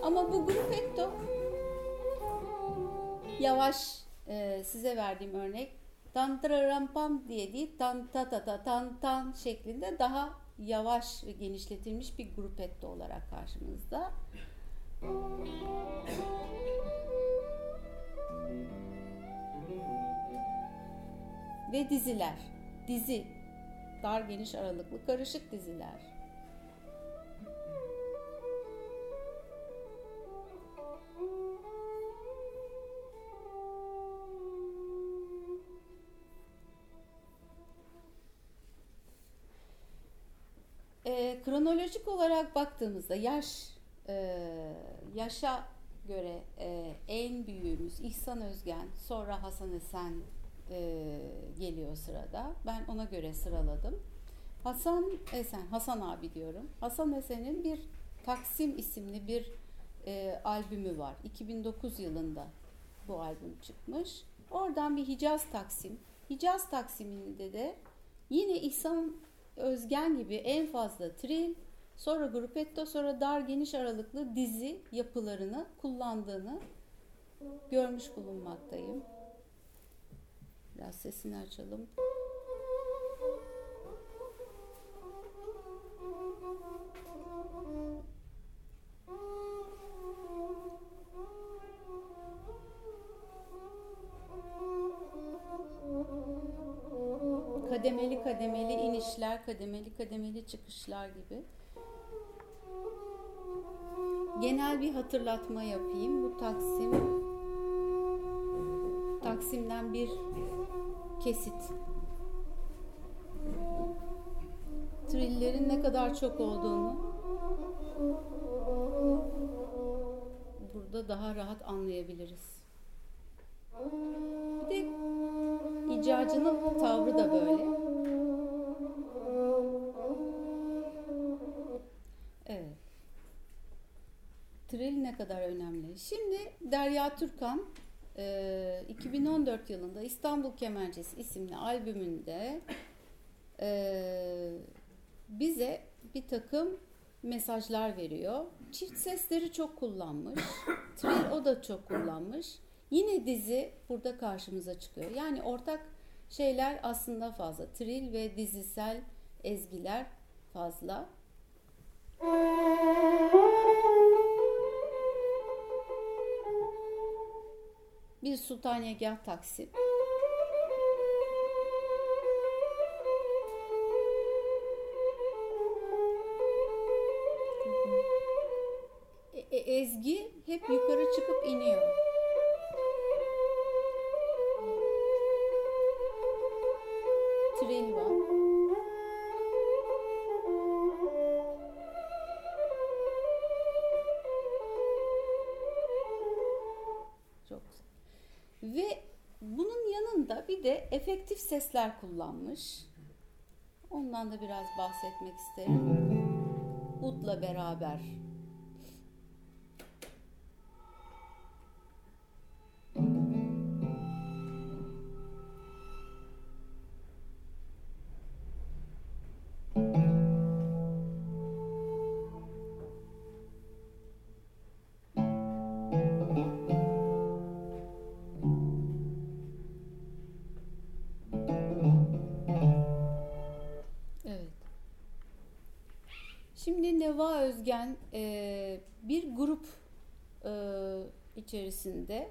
Ama bu gruppetto yavaş e, size verdiğim örnek tan pam diye değil tan ta ta ta tan tan şeklinde daha yavaş ve genişletilmiş bir gruppetto olarak karşımızda. Ve diziler. Dizi. Dar geniş aralıklı karışık diziler. kronolojik olarak baktığımızda yaş e, yaşa göre e, en büyüğümüz İhsan Özgen, sonra Hasan Esen e, geliyor sırada. Ben ona göre sıraladım. Hasan Esen, Hasan abi diyorum. Hasan Esen'in bir Taksim isimli bir e, albümü var. 2009 yılında bu albüm çıkmış. Oradan bir Hicaz Taksim. Hicaz Taksim'inde de yine İhsan Özgen gibi en fazla tril, sonra gruppetto, sonra dar geniş aralıklı dizi yapılarını kullandığını görmüş bulunmaktayım. Biraz sesini açalım. kademeli kademeli inişler, kademeli kademeli çıkışlar gibi. Genel bir hatırlatma yapayım. Bu Taksim Taksim'den bir kesit. Trillerin ne kadar çok olduğunu burada daha rahat anlayabiliriz. Bir de icracının tavrı da böyle. ne kadar önemli. Şimdi Derya Türkan 2014 yılında İstanbul Kemençesi isimli albümünde bize bir takım mesajlar veriyor. Çift sesleri çok kullanmış. Trill o da çok kullanmış. Yine dizi burada karşımıza çıkıyor. Yani ortak şeyler aslında fazla. Trill ve dizisel ezgiler fazla. Bir Sultaniyegah Taksim. E, e, ezgi hep yukarı çıkıp iniyor. Sesler kullanmış. Ondan da biraz bahsetmek isterim. Ud'la beraber Neva Özgen e, bir grup e, içerisinde,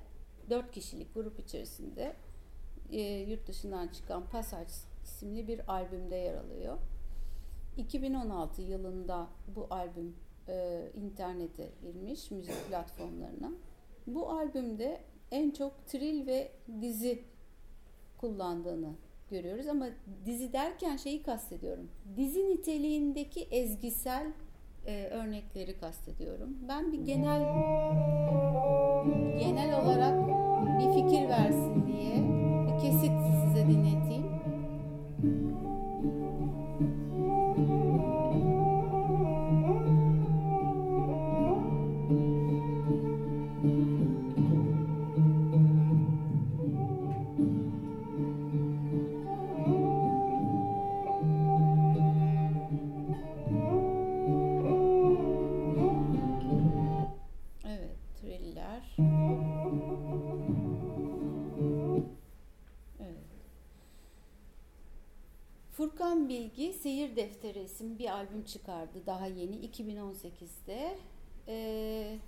dört kişilik grup içerisinde e, yurt dışından çıkan Passage isimli bir albümde yer alıyor. 2016 yılında bu albüm e, internete girmiş müzik platformlarına. Bu albümde en çok trill ve dizi kullandığını görüyoruz ama dizi derken şeyi kastediyorum. Dizi niteliğindeki ezgisel e, örnekleri kastediyorum. Ben bir genel genel olarak bir fikir versin diye bir kesit size dinleteyim. İsimli bir albüm çıkardı daha yeni 2018'de. Ee,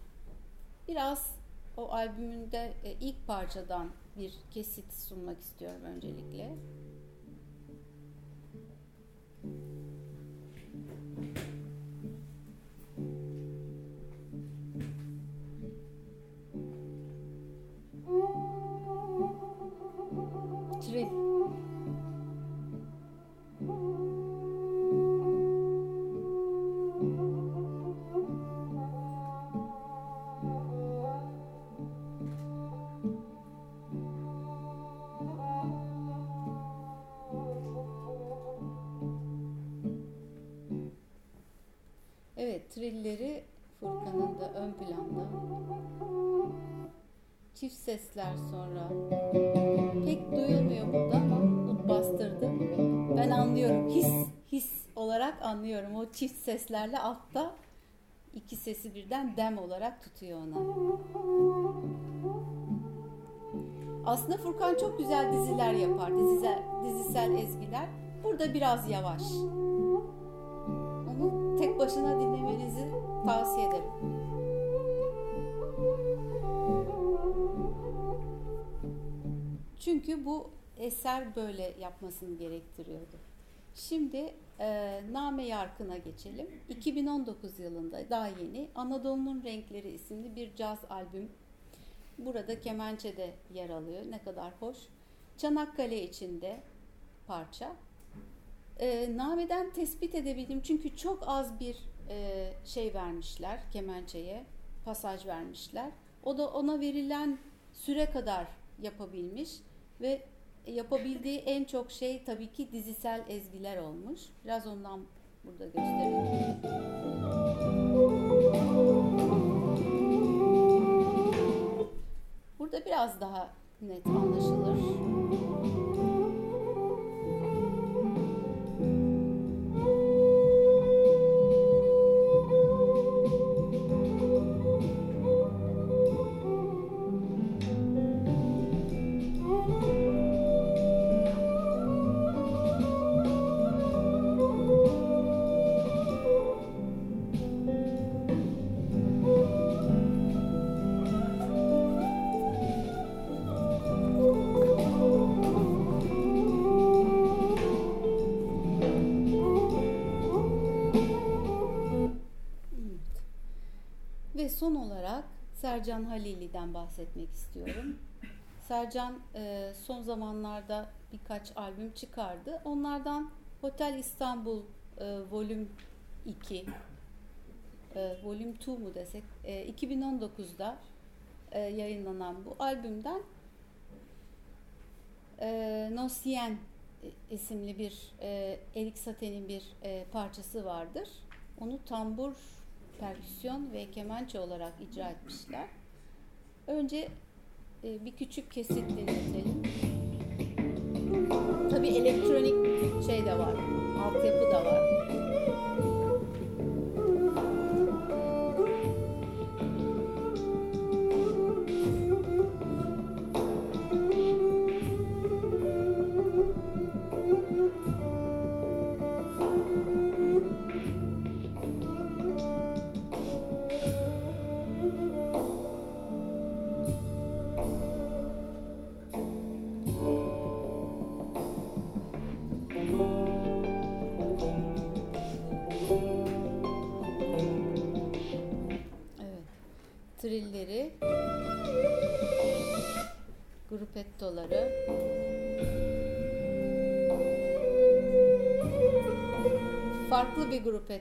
biraz o albümünde e, ilk parçadan bir kesit sunmak istiyorum öncelikle. Planda. Çift sesler sonra. Pek duyulmuyor burada ama bastırdı. Ben anlıyorum. His, his olarak anlıyorum. O çift seslerle altta iki sesi birden dem olarak tutuyor ona. Aslında Furkan çok güzel diziler yapar. Dizisel, dizisel ezgiler. Burada biraz yavaş tek başına dinlemenizi tavsiye ederim. Çünkü bu eser böyle yapmasını gerektiriyordu. Şimdi e, Name Yarkın'a geçelim. 2019 yılında daha yeni Anadolu'nun Renkleri isimli bir caz albüm. Burada kemençede yer alıyor. Ne kadar hoş. Çanakkale içinde parça e, nameden tespit edebildim çünkü çok az bir e, şey vermişler kemençeye, pasaj vermişler. O da ona verilen süre kadar yapabilmiş ve yapabildiği en çok şey tabii ki dizisel ezgiler olmuş. Biraz ondan burada göstereyim. Burada biraz daha net anlaşılır. Sercan Halili'den bahsetmek istiyorum. Sercan e, son zamanlarda birkaç albüm çıkardı. Onlardan Hotel İstanbul e, Volüm 2, e, Volüm 2 mu desek, e, 2019'da e, yayınlanan bu albümden e, isimli bir e, Erik Satie'nin bir e, parçası vardır. Onu tambur perküsyon ve kemençe olarak icra etmişler. Önce e, bir küçük kesit dinletelim. Tabii elektronik şey de var, altyapı da var.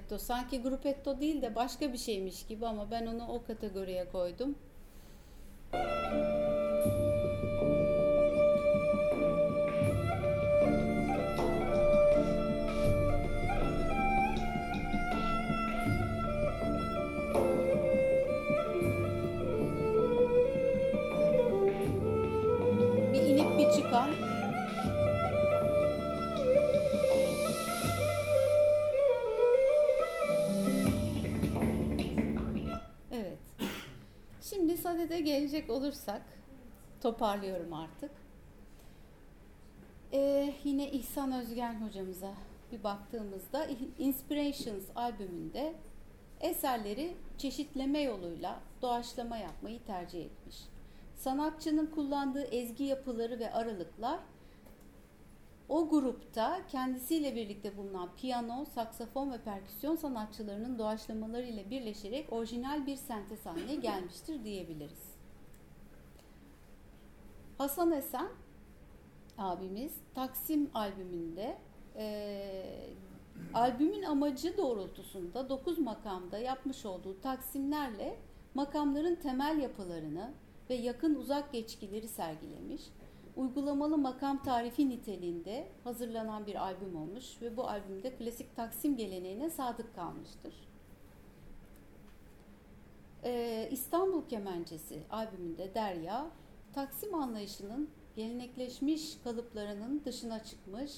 Gruppetto. Sanki gruppetto değil de başka bir şeymiş gibi ama ben onu o kategoriye koydum. Şimdi sadede gelecek olursak toparlıyorum artık. Ee, yine İhsan Özgen hocamıza bir baktığımızda Inspirations albümünde eserleri çeşitleme yoluyla doğaçlama yapmayı tercih etmiş. Sanatçının kullandığı ezgi yapıları ve aralıklar o grupta kendisiyle birlikte bulunan piyano, saksafon ve perküsyon sanatçılarının doğaçlamaları ile birleşerek orijinal bir sentez haline gelmiştir diyebiliriz. Hasan Esen abimiz Taksim albümünde e, albümün amacı doğrultusunda 9 makamda yapmış olduğu taksimlerle makamların temel yapılarını ve yakın uzak geçkileri sergilemiş. Uygulamalı makam tarifi niteliğinde hazırlanan bir albüm olmuş ve bu albümde klasik Taksim geleneğine sadık kalmıştır. Ee, İstanbul Kemençesi albümünde Derya, Taksim anlayışının gelenekleşmiş kalıplarının dışına çıkmış,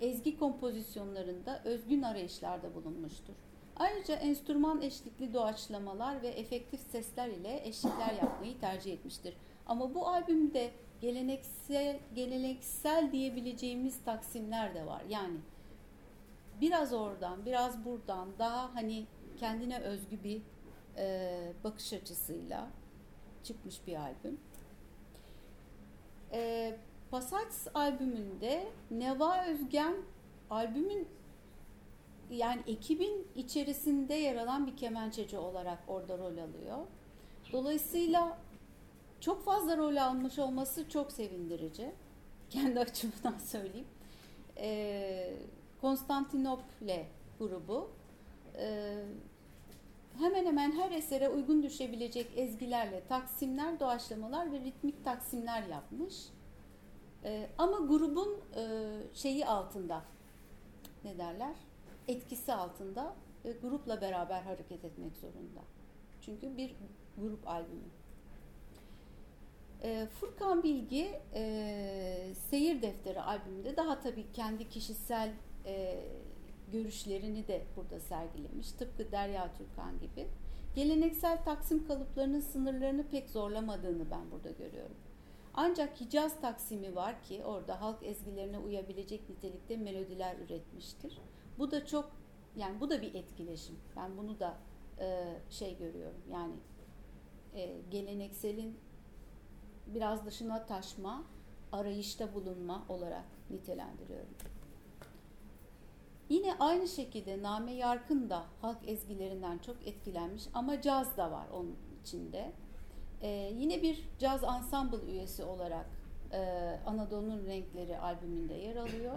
ezgi kompozisyonlarında özgün arayışlarda bulunmuştur. Ayrıca enstrüman eşlikli doğaçlamalar ve efektif sesler ile eşlikler yapmayı tercih etmiştir. Ama bu albümde geleneksel, geleneksel diyebileceğimiz taksimler de var. Yani biraz oradan, biraz buradan daha hani kendine özgü bir e, bakış açısıyla çıkmış bir albüm. E, Passage albümünde Neva Özgen albümün yani ekibin içerisinde yer alan bir kemençeci olarak orada rol alıyor. Dolayısıyla çok fazla rol almış olması çok sevindirici. Kendi [LAUGHS] açımdan söyleyeyim. Ee, Konstantinople grubu e, hemen hemen her esere uygun düşebilecek ezgilerle taksimler, doğaçlamalar ve ritmik taksimler yapmış. Ee, ama grubun e, şeyi altında ne derler? etkisi altında ve grupla beraber hareket etmek zorunda. Çünkü bir grup albümü. E, Furkan Bilgi e, Seyir Defteri albümünde daha tabii kendi kişisel e, görüşlerini de burada sergilemiş. Tıpkı Derya Türkan gibi. Geleneksel taksim kalıplarının sınırlarını pek zorlamadığını ben burada görüyorum. Ancak Hicaz Taksimi var ki orada halk ezgilerine uyabilecek nitelikte melodiler üretmiştir. Bu da çok yani bu da bir etkileşim. Ben bunu da e, şey görüyorum. Yani e, gelenekselin biraz dışına taşma, arayışta bulunma olarak nitelendiriyorum. Yine aynı şekilde Name Yarkın da halk ezgilerinden çok etkilenmiş ama caz da var onun içinde. Ee, yine bir caz ensemble üyesi olarak e, Anadolu'nun Renkleri albümünde yer alıyor.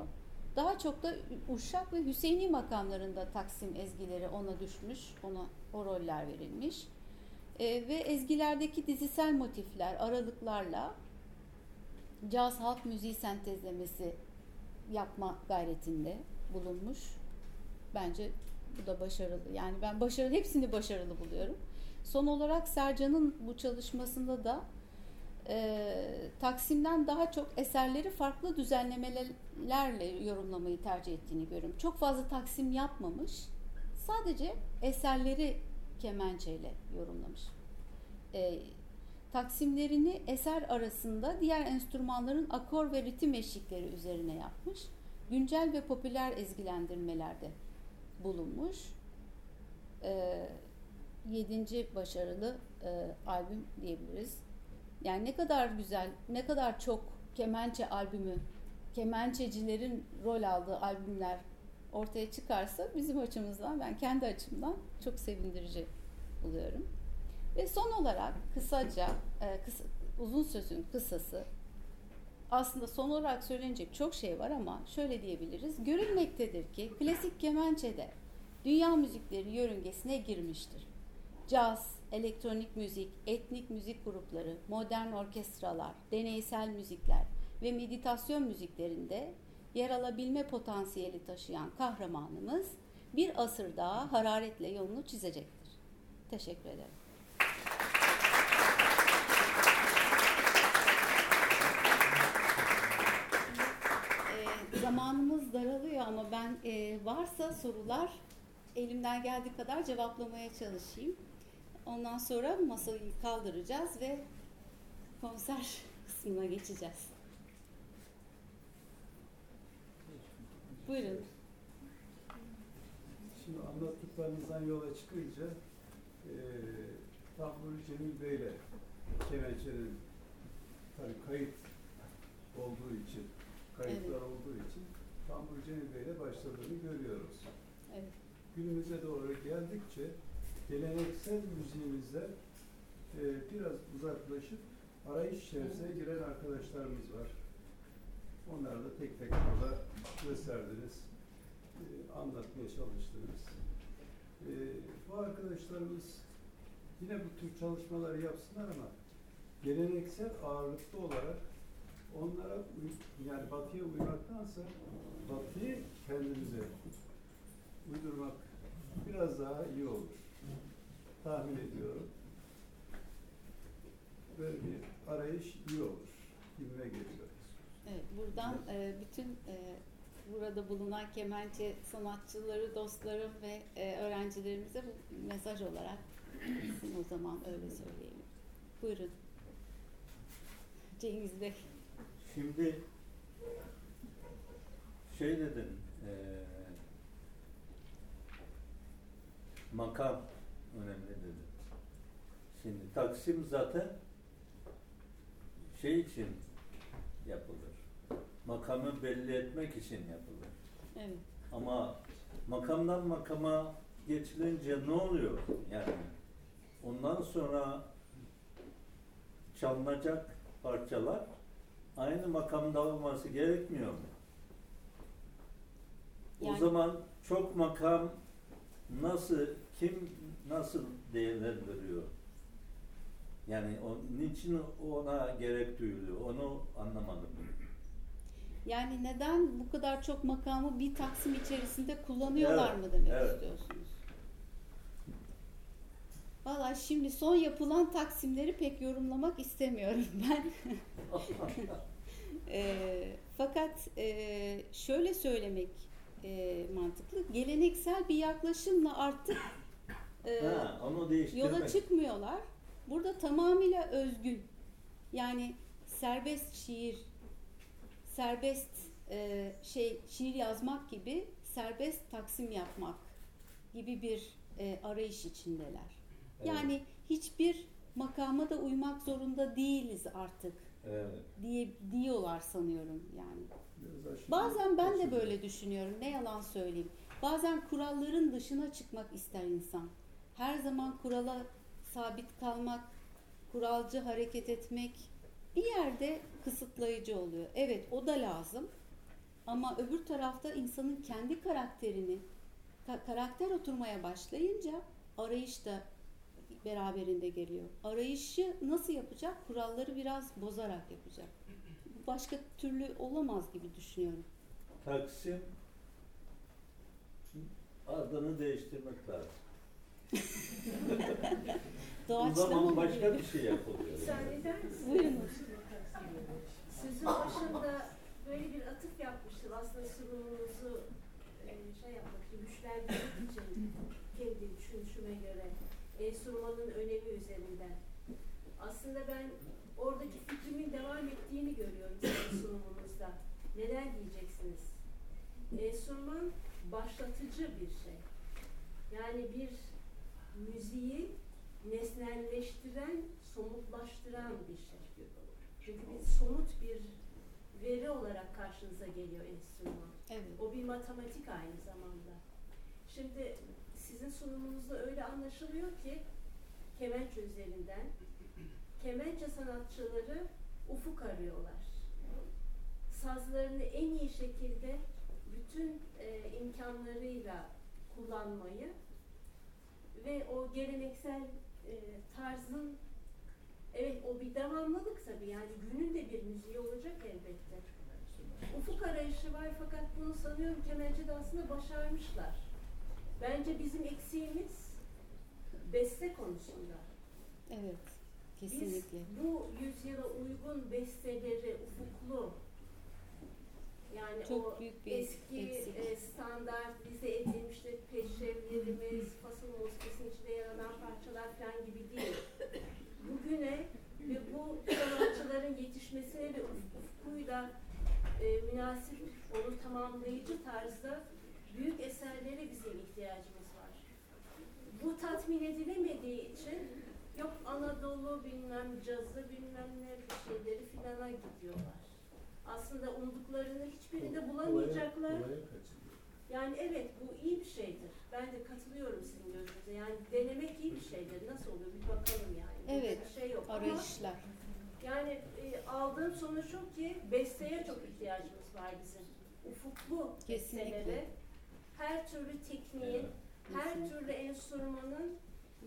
Daha çok da Uşak ve Hüseyini makamlarında Taksim ezgileri ona düşmüş, ona o roller verilmiş. Ee, ve ezgilerdeki dizisel motifler, aralıklarla caz halk müziği sentezlemesi yapma gayretinde bulunmuş. Bence bu da başarılı. Yani ben başarılı, hepsini başarılı buluyorum. Son olarak Sercan'ın bu çalışmasında da e, Taksim'den daha çok eserleri farklı düzenlemelerle yorumlamayı tercih ettiğini görüyorum. Çok fazla Taksim yapmamış. Sadece eserleri kemençeyle yorumlamış. E, taksimlerini eser arasında diğer enstrümanların akor ve ritim eşlikleri üzerine yapmış. Güncel ve popüler ezgilendirmelerde bulunmuş. E, yedinci başarılı e, albüm diyebiliriz. Yani ne kadar güzel, ne kadar çok kemençe albümü, kemençecilerin rol aldığı albümler ortaya çıkarsa bizim açımızdan, ben kendi açımdan çok sevindirici buluyorum. Ve son olarak kısaca, e, kısa, uzun sözün kısası, aslında son olarak söylenecek çok şey var ama şöyle diyebiliriz. Görülmektedir ki klasik kemençede dünya müzikleri yörüngesine girmiştir. Caz, elektronik müzik, etnik müzik grupları, modern orkestralar, deneysel müzikler ve meditasyon müziklerinde yer alabilme potansiyeli taşıyan kahramanımız bir asır daha hararetle yolunu çizecektir. Teşekkür ederim. Ee, zamanımız daralıyor ama ben e, varsa sorular elimden geldiği kadar cevaplamaya çalışayım. Ondan sonra masayı kaldıracağız ve konser [LAUGHS] kısmına geçeceğiz. Buyurun. Şimdi anlattıklarınızdan yola çıkınca e, Tahmuri Cemil Bey ile Kemençe'nin tabii kayıt olduğu için, kayıtlar Evet. olduğu için Tahmuri Cemil Bey ile başladığını görüyoruz. Evet. Günümüze doğru geldikçe geleneksel müziğimizde e, biraz uzaklaşıp arayış içerisine giren arkadaşlarımız var. Onları da tek tek burada gösterdiniz, e, anlatmaya çalıştınız. E, bu arkadaşlarımız yine bu tür çalışmaları yapsınlar ama geleneksel ağırlıklı olarak onlara yani batıya uymaktansa batıyı kendimize uydurmak biraz daha iyi olur. Tahmin ediyorum. Böyle bir arayış iyi olur. Gibime geliyor. Evet, buradan e, bütün e, burada bulunan kemençe sanatçıları, dostlarım ve e, öğrencilerimize bu mesaj olarak o zaman öyle söyleyelim. Buyurun. Cengiz Bey. Şimdi şey dedin, eee makam önemli dedin. Şimdi Taksim zaten şey için yapılır. Makamı belli etmek için yapılır. Evet. Ama makamdan makama geçilince ne oluyor yani? Ondan sonra çalınacak parçalar aynı makamda olması gerekmiyor mu? Yani- O zaman çok makam nasıl, kim nasıl değerlendiriyor? Yani o, niçin ona gerek duyuluyor? Onu anlamadım. Yani neden bu kadar çok makamı bir taksim içerisinde kullanıyorlar Evet, mı demek evet. istiyorsunuz? Valla şimdi son yapılan taksimleri pek yorumlamak istemiyorum [LAUGHS] ben. [LAUGHS] E, fakat e, şöyle söylemek e, mantıklı. Geleneksel bir yaklaşımla artık e, Ha, onu yola çıkmıyorlar. Burada tamamıyla özgün. Yani serbest şiir, serbest e, şey şiir yazmak gibi serbest taksim yapmak gibi bir e, arayış içindeler. Evet, Yani hiçbir makama da uymak zorunda değiliz artık evet. diye diyorlar sanıyorum yani. Bazen ben de böyle düşünüyorum. Ne yalan söyleyeyim. Bazen kuralların dışına çıkmak ister insan. Her zaman kurala sabit kalmak, kuralcı hareket etmek bir yerde kısıtlayıcı oluyor. Evet o da lazım. Ama öbür tarafta insanın kendi karakterini ka- karakter oturmaya başlayınca arayış da beraberinde geliyor. Arayışı nasıl yapacak? Kuralları biraz bozarak yapacak. Bu başka türlü olamaz gibi düşünüyorum. Taksim adını değiştirmek lazım. [LAUGHS] o Doğaçlama zaman mı başka bir şey yapılıyor. Müsaade eder misiniz? Buyurun. Sözün başında böyle bir atıf yapmıştım. Aslında sunumunuzu e, şey yapmak için, güçlendirmek için kendi düşünüşüme göre enstrümanın önemi üzerinden. Aslında ben oradaki fikrimin devam ettiğini görüyorum sizin sunumunuzda. Neden diyeceksiniz? Enstrüman başlatıcı bir şey. Yani bir müziği nesnelleştiren, somutlaştıran bir şey. Çünkü bir somut bir veri olarak karşınıza geliyor enstrüman. Evet. O bir matematik aynı zamanda. Şimdi sizin sunumunuzda öyle anlaşılıyor ki kemençe üzerinden kemençe sanatçıları ufuk arıyorlar. Sazlarını en iyi şekilde bütün e, imkanlarıyla kullanmayı ve o geleneksel e, tarzın evet o bir devamlılık tabii yani günün de bir müziği olacak elbette. Ufuk arayışı var fakat bunu sanıyorum kemençede aslında başarmışlar. Bence bizim eksiğimiz beste konusunda. Evet. Kesinlikle. Biz bu yüzyıla uygun besteleri ufuklu yani Çok o büyük bir eski eksik. e, standartize edilmiş işte peşrevlerimiz, fasıl musikasının içinde yer alan parçalar falan gibi değil. Bugüne ve bu sanatçıların yetişmesine ve uf- ufkuyla e, münasip, onu tamamlayıcı tarzda büyük eserlere bizim ihtiyacımız var. Bu tatmin edilemediği için yok Anadolu bilmem cazı bilmem ne bir şeyleri filana gidiyorlar. Aslında umduklarını hiçbirinde bulamayacaklar. Yani evet bu iyi bir şeydir. Ben de katılıyorum sizin gözünüze. Yani denemek iyi bir şeydir. Nasıl oluyor bir bakalım yani. Evet, Bir şey yok. Ama Arayışlar. yani e, aldığım sonuç şu ki besteye çok ihtiyacımız var bizim. Ufuklu Kesinlikle. Her türlü tekniğin, her Kesinlikle. türlü enstrümanın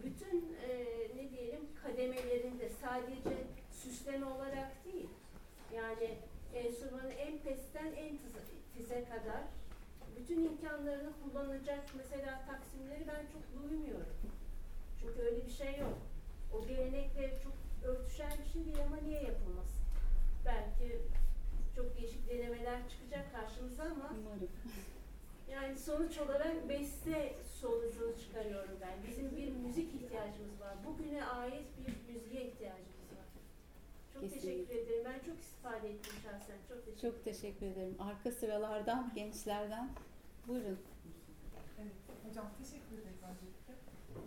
bütün e, ne diyelim kademelerinde sadece süsleme olarak değil. Yani enstrümanı en pesten en tize, tize kadar bütün imkanlarını kullanacak mesela taksimleri ben çok duymuyorum. Çünkü öyle bir şey yok. O gelenekle çok örtüşen bir şey değil ama niye yapılmasın? Belki çok değişik denemeler çıkacak karşımıza ama Umarım. yani sonuç olarak beste sonucunu çıkarıyorum ben. Bizim bir müzik ihtiyacımız var. Bugüne ait bir müziğe ihtiyacımız var. Çok Kesinlikle. teşekkür ederim. Ben çok istifade ettim şahsen. Çok teşekkür Çok teşekkür ederim. Arka sıralardan, gençlerden. Buyurun. Evet, hocam teşekkür ederiz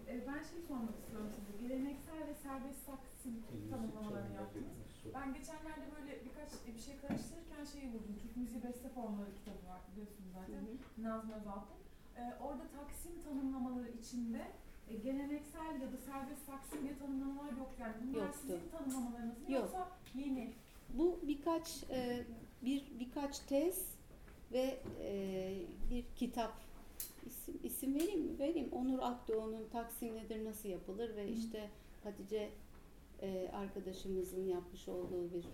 Ee, ben şey sormak istiyorum size. Geleneksel ve serbest taksim tanımlamalarını yaptınız. Ben geçenlerde böyle birkaç bir şey karıştırırken şeyi buldum. Türk Müziği Beste Formları kitabı var biliyorsunuz zaten. Nazım Özalp'ın. Ee, orada taksim tanımlamaları içinde e, geleneksel ya da serbest taksim diye tanımlamalar yok. Yani bunlar Yoktu. sizin tanımlamalarınız mı Yok. yoksa yeni? Bu birkaç e, bir birkaç tez ve e, bir kitap isim, isim vereyim mi? Vereyim. Onur Akdoğan'ın Taksim nedir, nasıl yapılır ve işte Hatice e, arkadaşımızın yapmış olduğu bir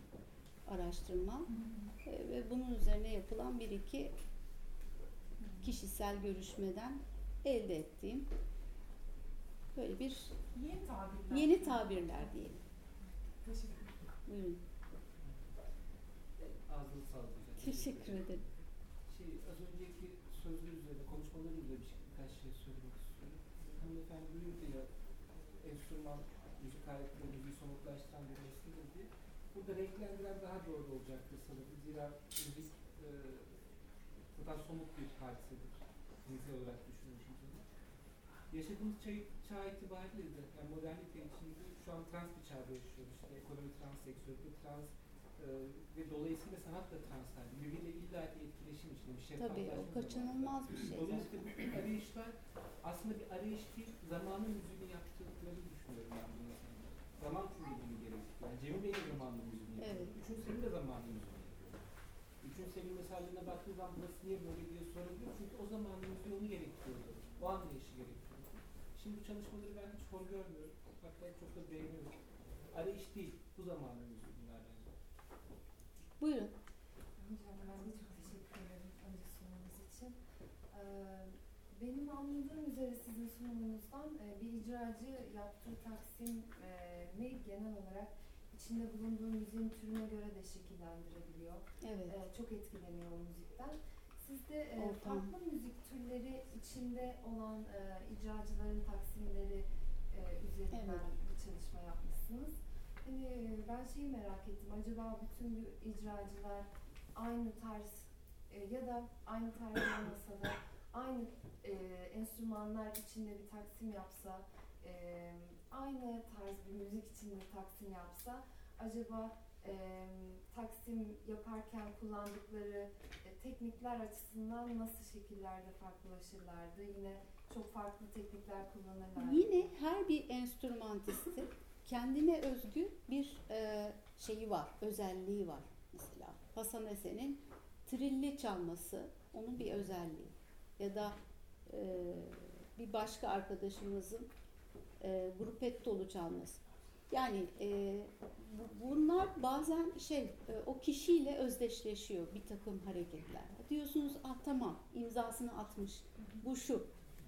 araştırma E, ve bunun üzerine yapılan bir iki kişisel görüşmeden elde ettiğim Böyle bir Yeni tabirler. yeni tabirler diyelim. Teşekkür ederim. Buyurun. Ağzınıza sağlık. Teşekkür ederim. Şey, az önceki sözler üzerine, konuşmaları üzerine bir- birkaç şey söylemek istiyorum. Hanımefendi buyurdu ya, enstrüman, müzik aletleri, müziği somutlaştıran bir nesnedir diye. Burada renklendiren daha doğru olacaktır sanırım. Zira müzik e, zaten somut bir hadisedir. Zihinsel olarak düşünürsünüz onu. Yaşadığımız çağ, çağ itibariyle de, yani modernite içinde şu an trans bir çağda yaşıyoruz. İşte ekonomi trans, seksüelite trans, e, ve dolayısıyla sanat da trans halde. Birbiriyle illa ki etkileşim içinde bir şey Tabii o kaçınılmaz bir şey Dolayısıyla bu arayışlar aslında bir arayış değil, zamanın müziğini yaptıklarını düşünüyorum ben bunu. Zaman. Yani Cemil Bey de zamanın müziğini yapıyor. Evet. Üçüncü Selim de zamanın müziğini yapıyor. Üçüncü Selim mesellerine baktığı zaman burası niye böyle diye sorabiliyor. Çünkü o zamanın müziği onu gerektiriyordu. O anlayışı gerektiriyordu. Şimdi bu çalışmaları ben hiç hor görmüyorum. Hatta çok da beğeniyorum. Arayış değil, bu zamanın müziği bunlar bence. Buyurun. Hocam ben de çok teşekkür ederim önce sunumunuz için. Ee, benim anladığım üzere sizin sunumunuzdan e, bir icracı yaptığı taksimi genel olarak içinde bulunduğu müziğin türüne göre de şekillendirebiliyor. Evet. Ee, çok etkileniyor o müzikten. Siz de e, Ortam. farklı müzik türleri içinde olan e, icracıların taksimleri e, üzerinden Evet. bir çalışma yapmışsınız. Hani e, ben şeyi merak ettim. Acaba bütün icracılar aynı tarz e, ya da aynı tarz olmasa da aynı e, enstrümanlar içinde bir taksim yapsa, e, aynı tarz bir müzik içinde taksim yapsa, acaba e, taksim yaparken kullandıkları e, teknikler açısından nasıl şekillerde farklılaşırlardı? Yine çok farklı teknikler kullanırlardı. Yine her bir enstrümantistin kendine özgü bir e, şeyi var, özelliği var. Mesela Hasan Esen'in trilli çalması onun bir özelliği. Ya da e, bir başka arkadaşımızın e, gruppettolu çalması. Yani e, bu- bunlar bazen şey e, o kişiyle özdeşleşiyor bir takım hareketler. Diyorsunuz ah tamam imzasını atmış bu şu.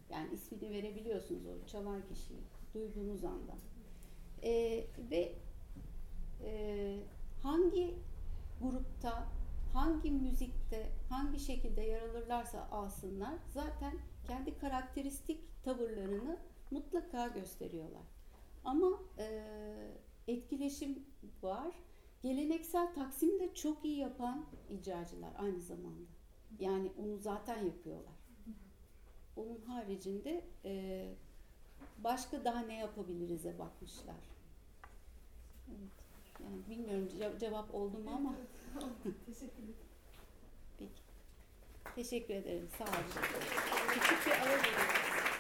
Yani ismini verebiliyorsunuz o çalan kişiyi duyduğunuz anda. E, ve e, hangi grupta, hangi müzikte, hangi şekilde yer alırlarsa alsınlar zaten kendi karakteristik tavırlarını mutlaka gösteriyorlar. Ama e, etkileşim var. Geleneksel taksim de çok iyi yapan icracılar aynı zamanda. Yani onu zaten yapıyorlar. Onun haricinde e, başka daha ne yapabiliriz'e bakmışlar. Evet. Yani bilmiyorum ce- cevap oldu mu ama Teşekkür ederim. peki. Teşekkür ederim. Sağ olun. Küçük bir ara veriyoruz.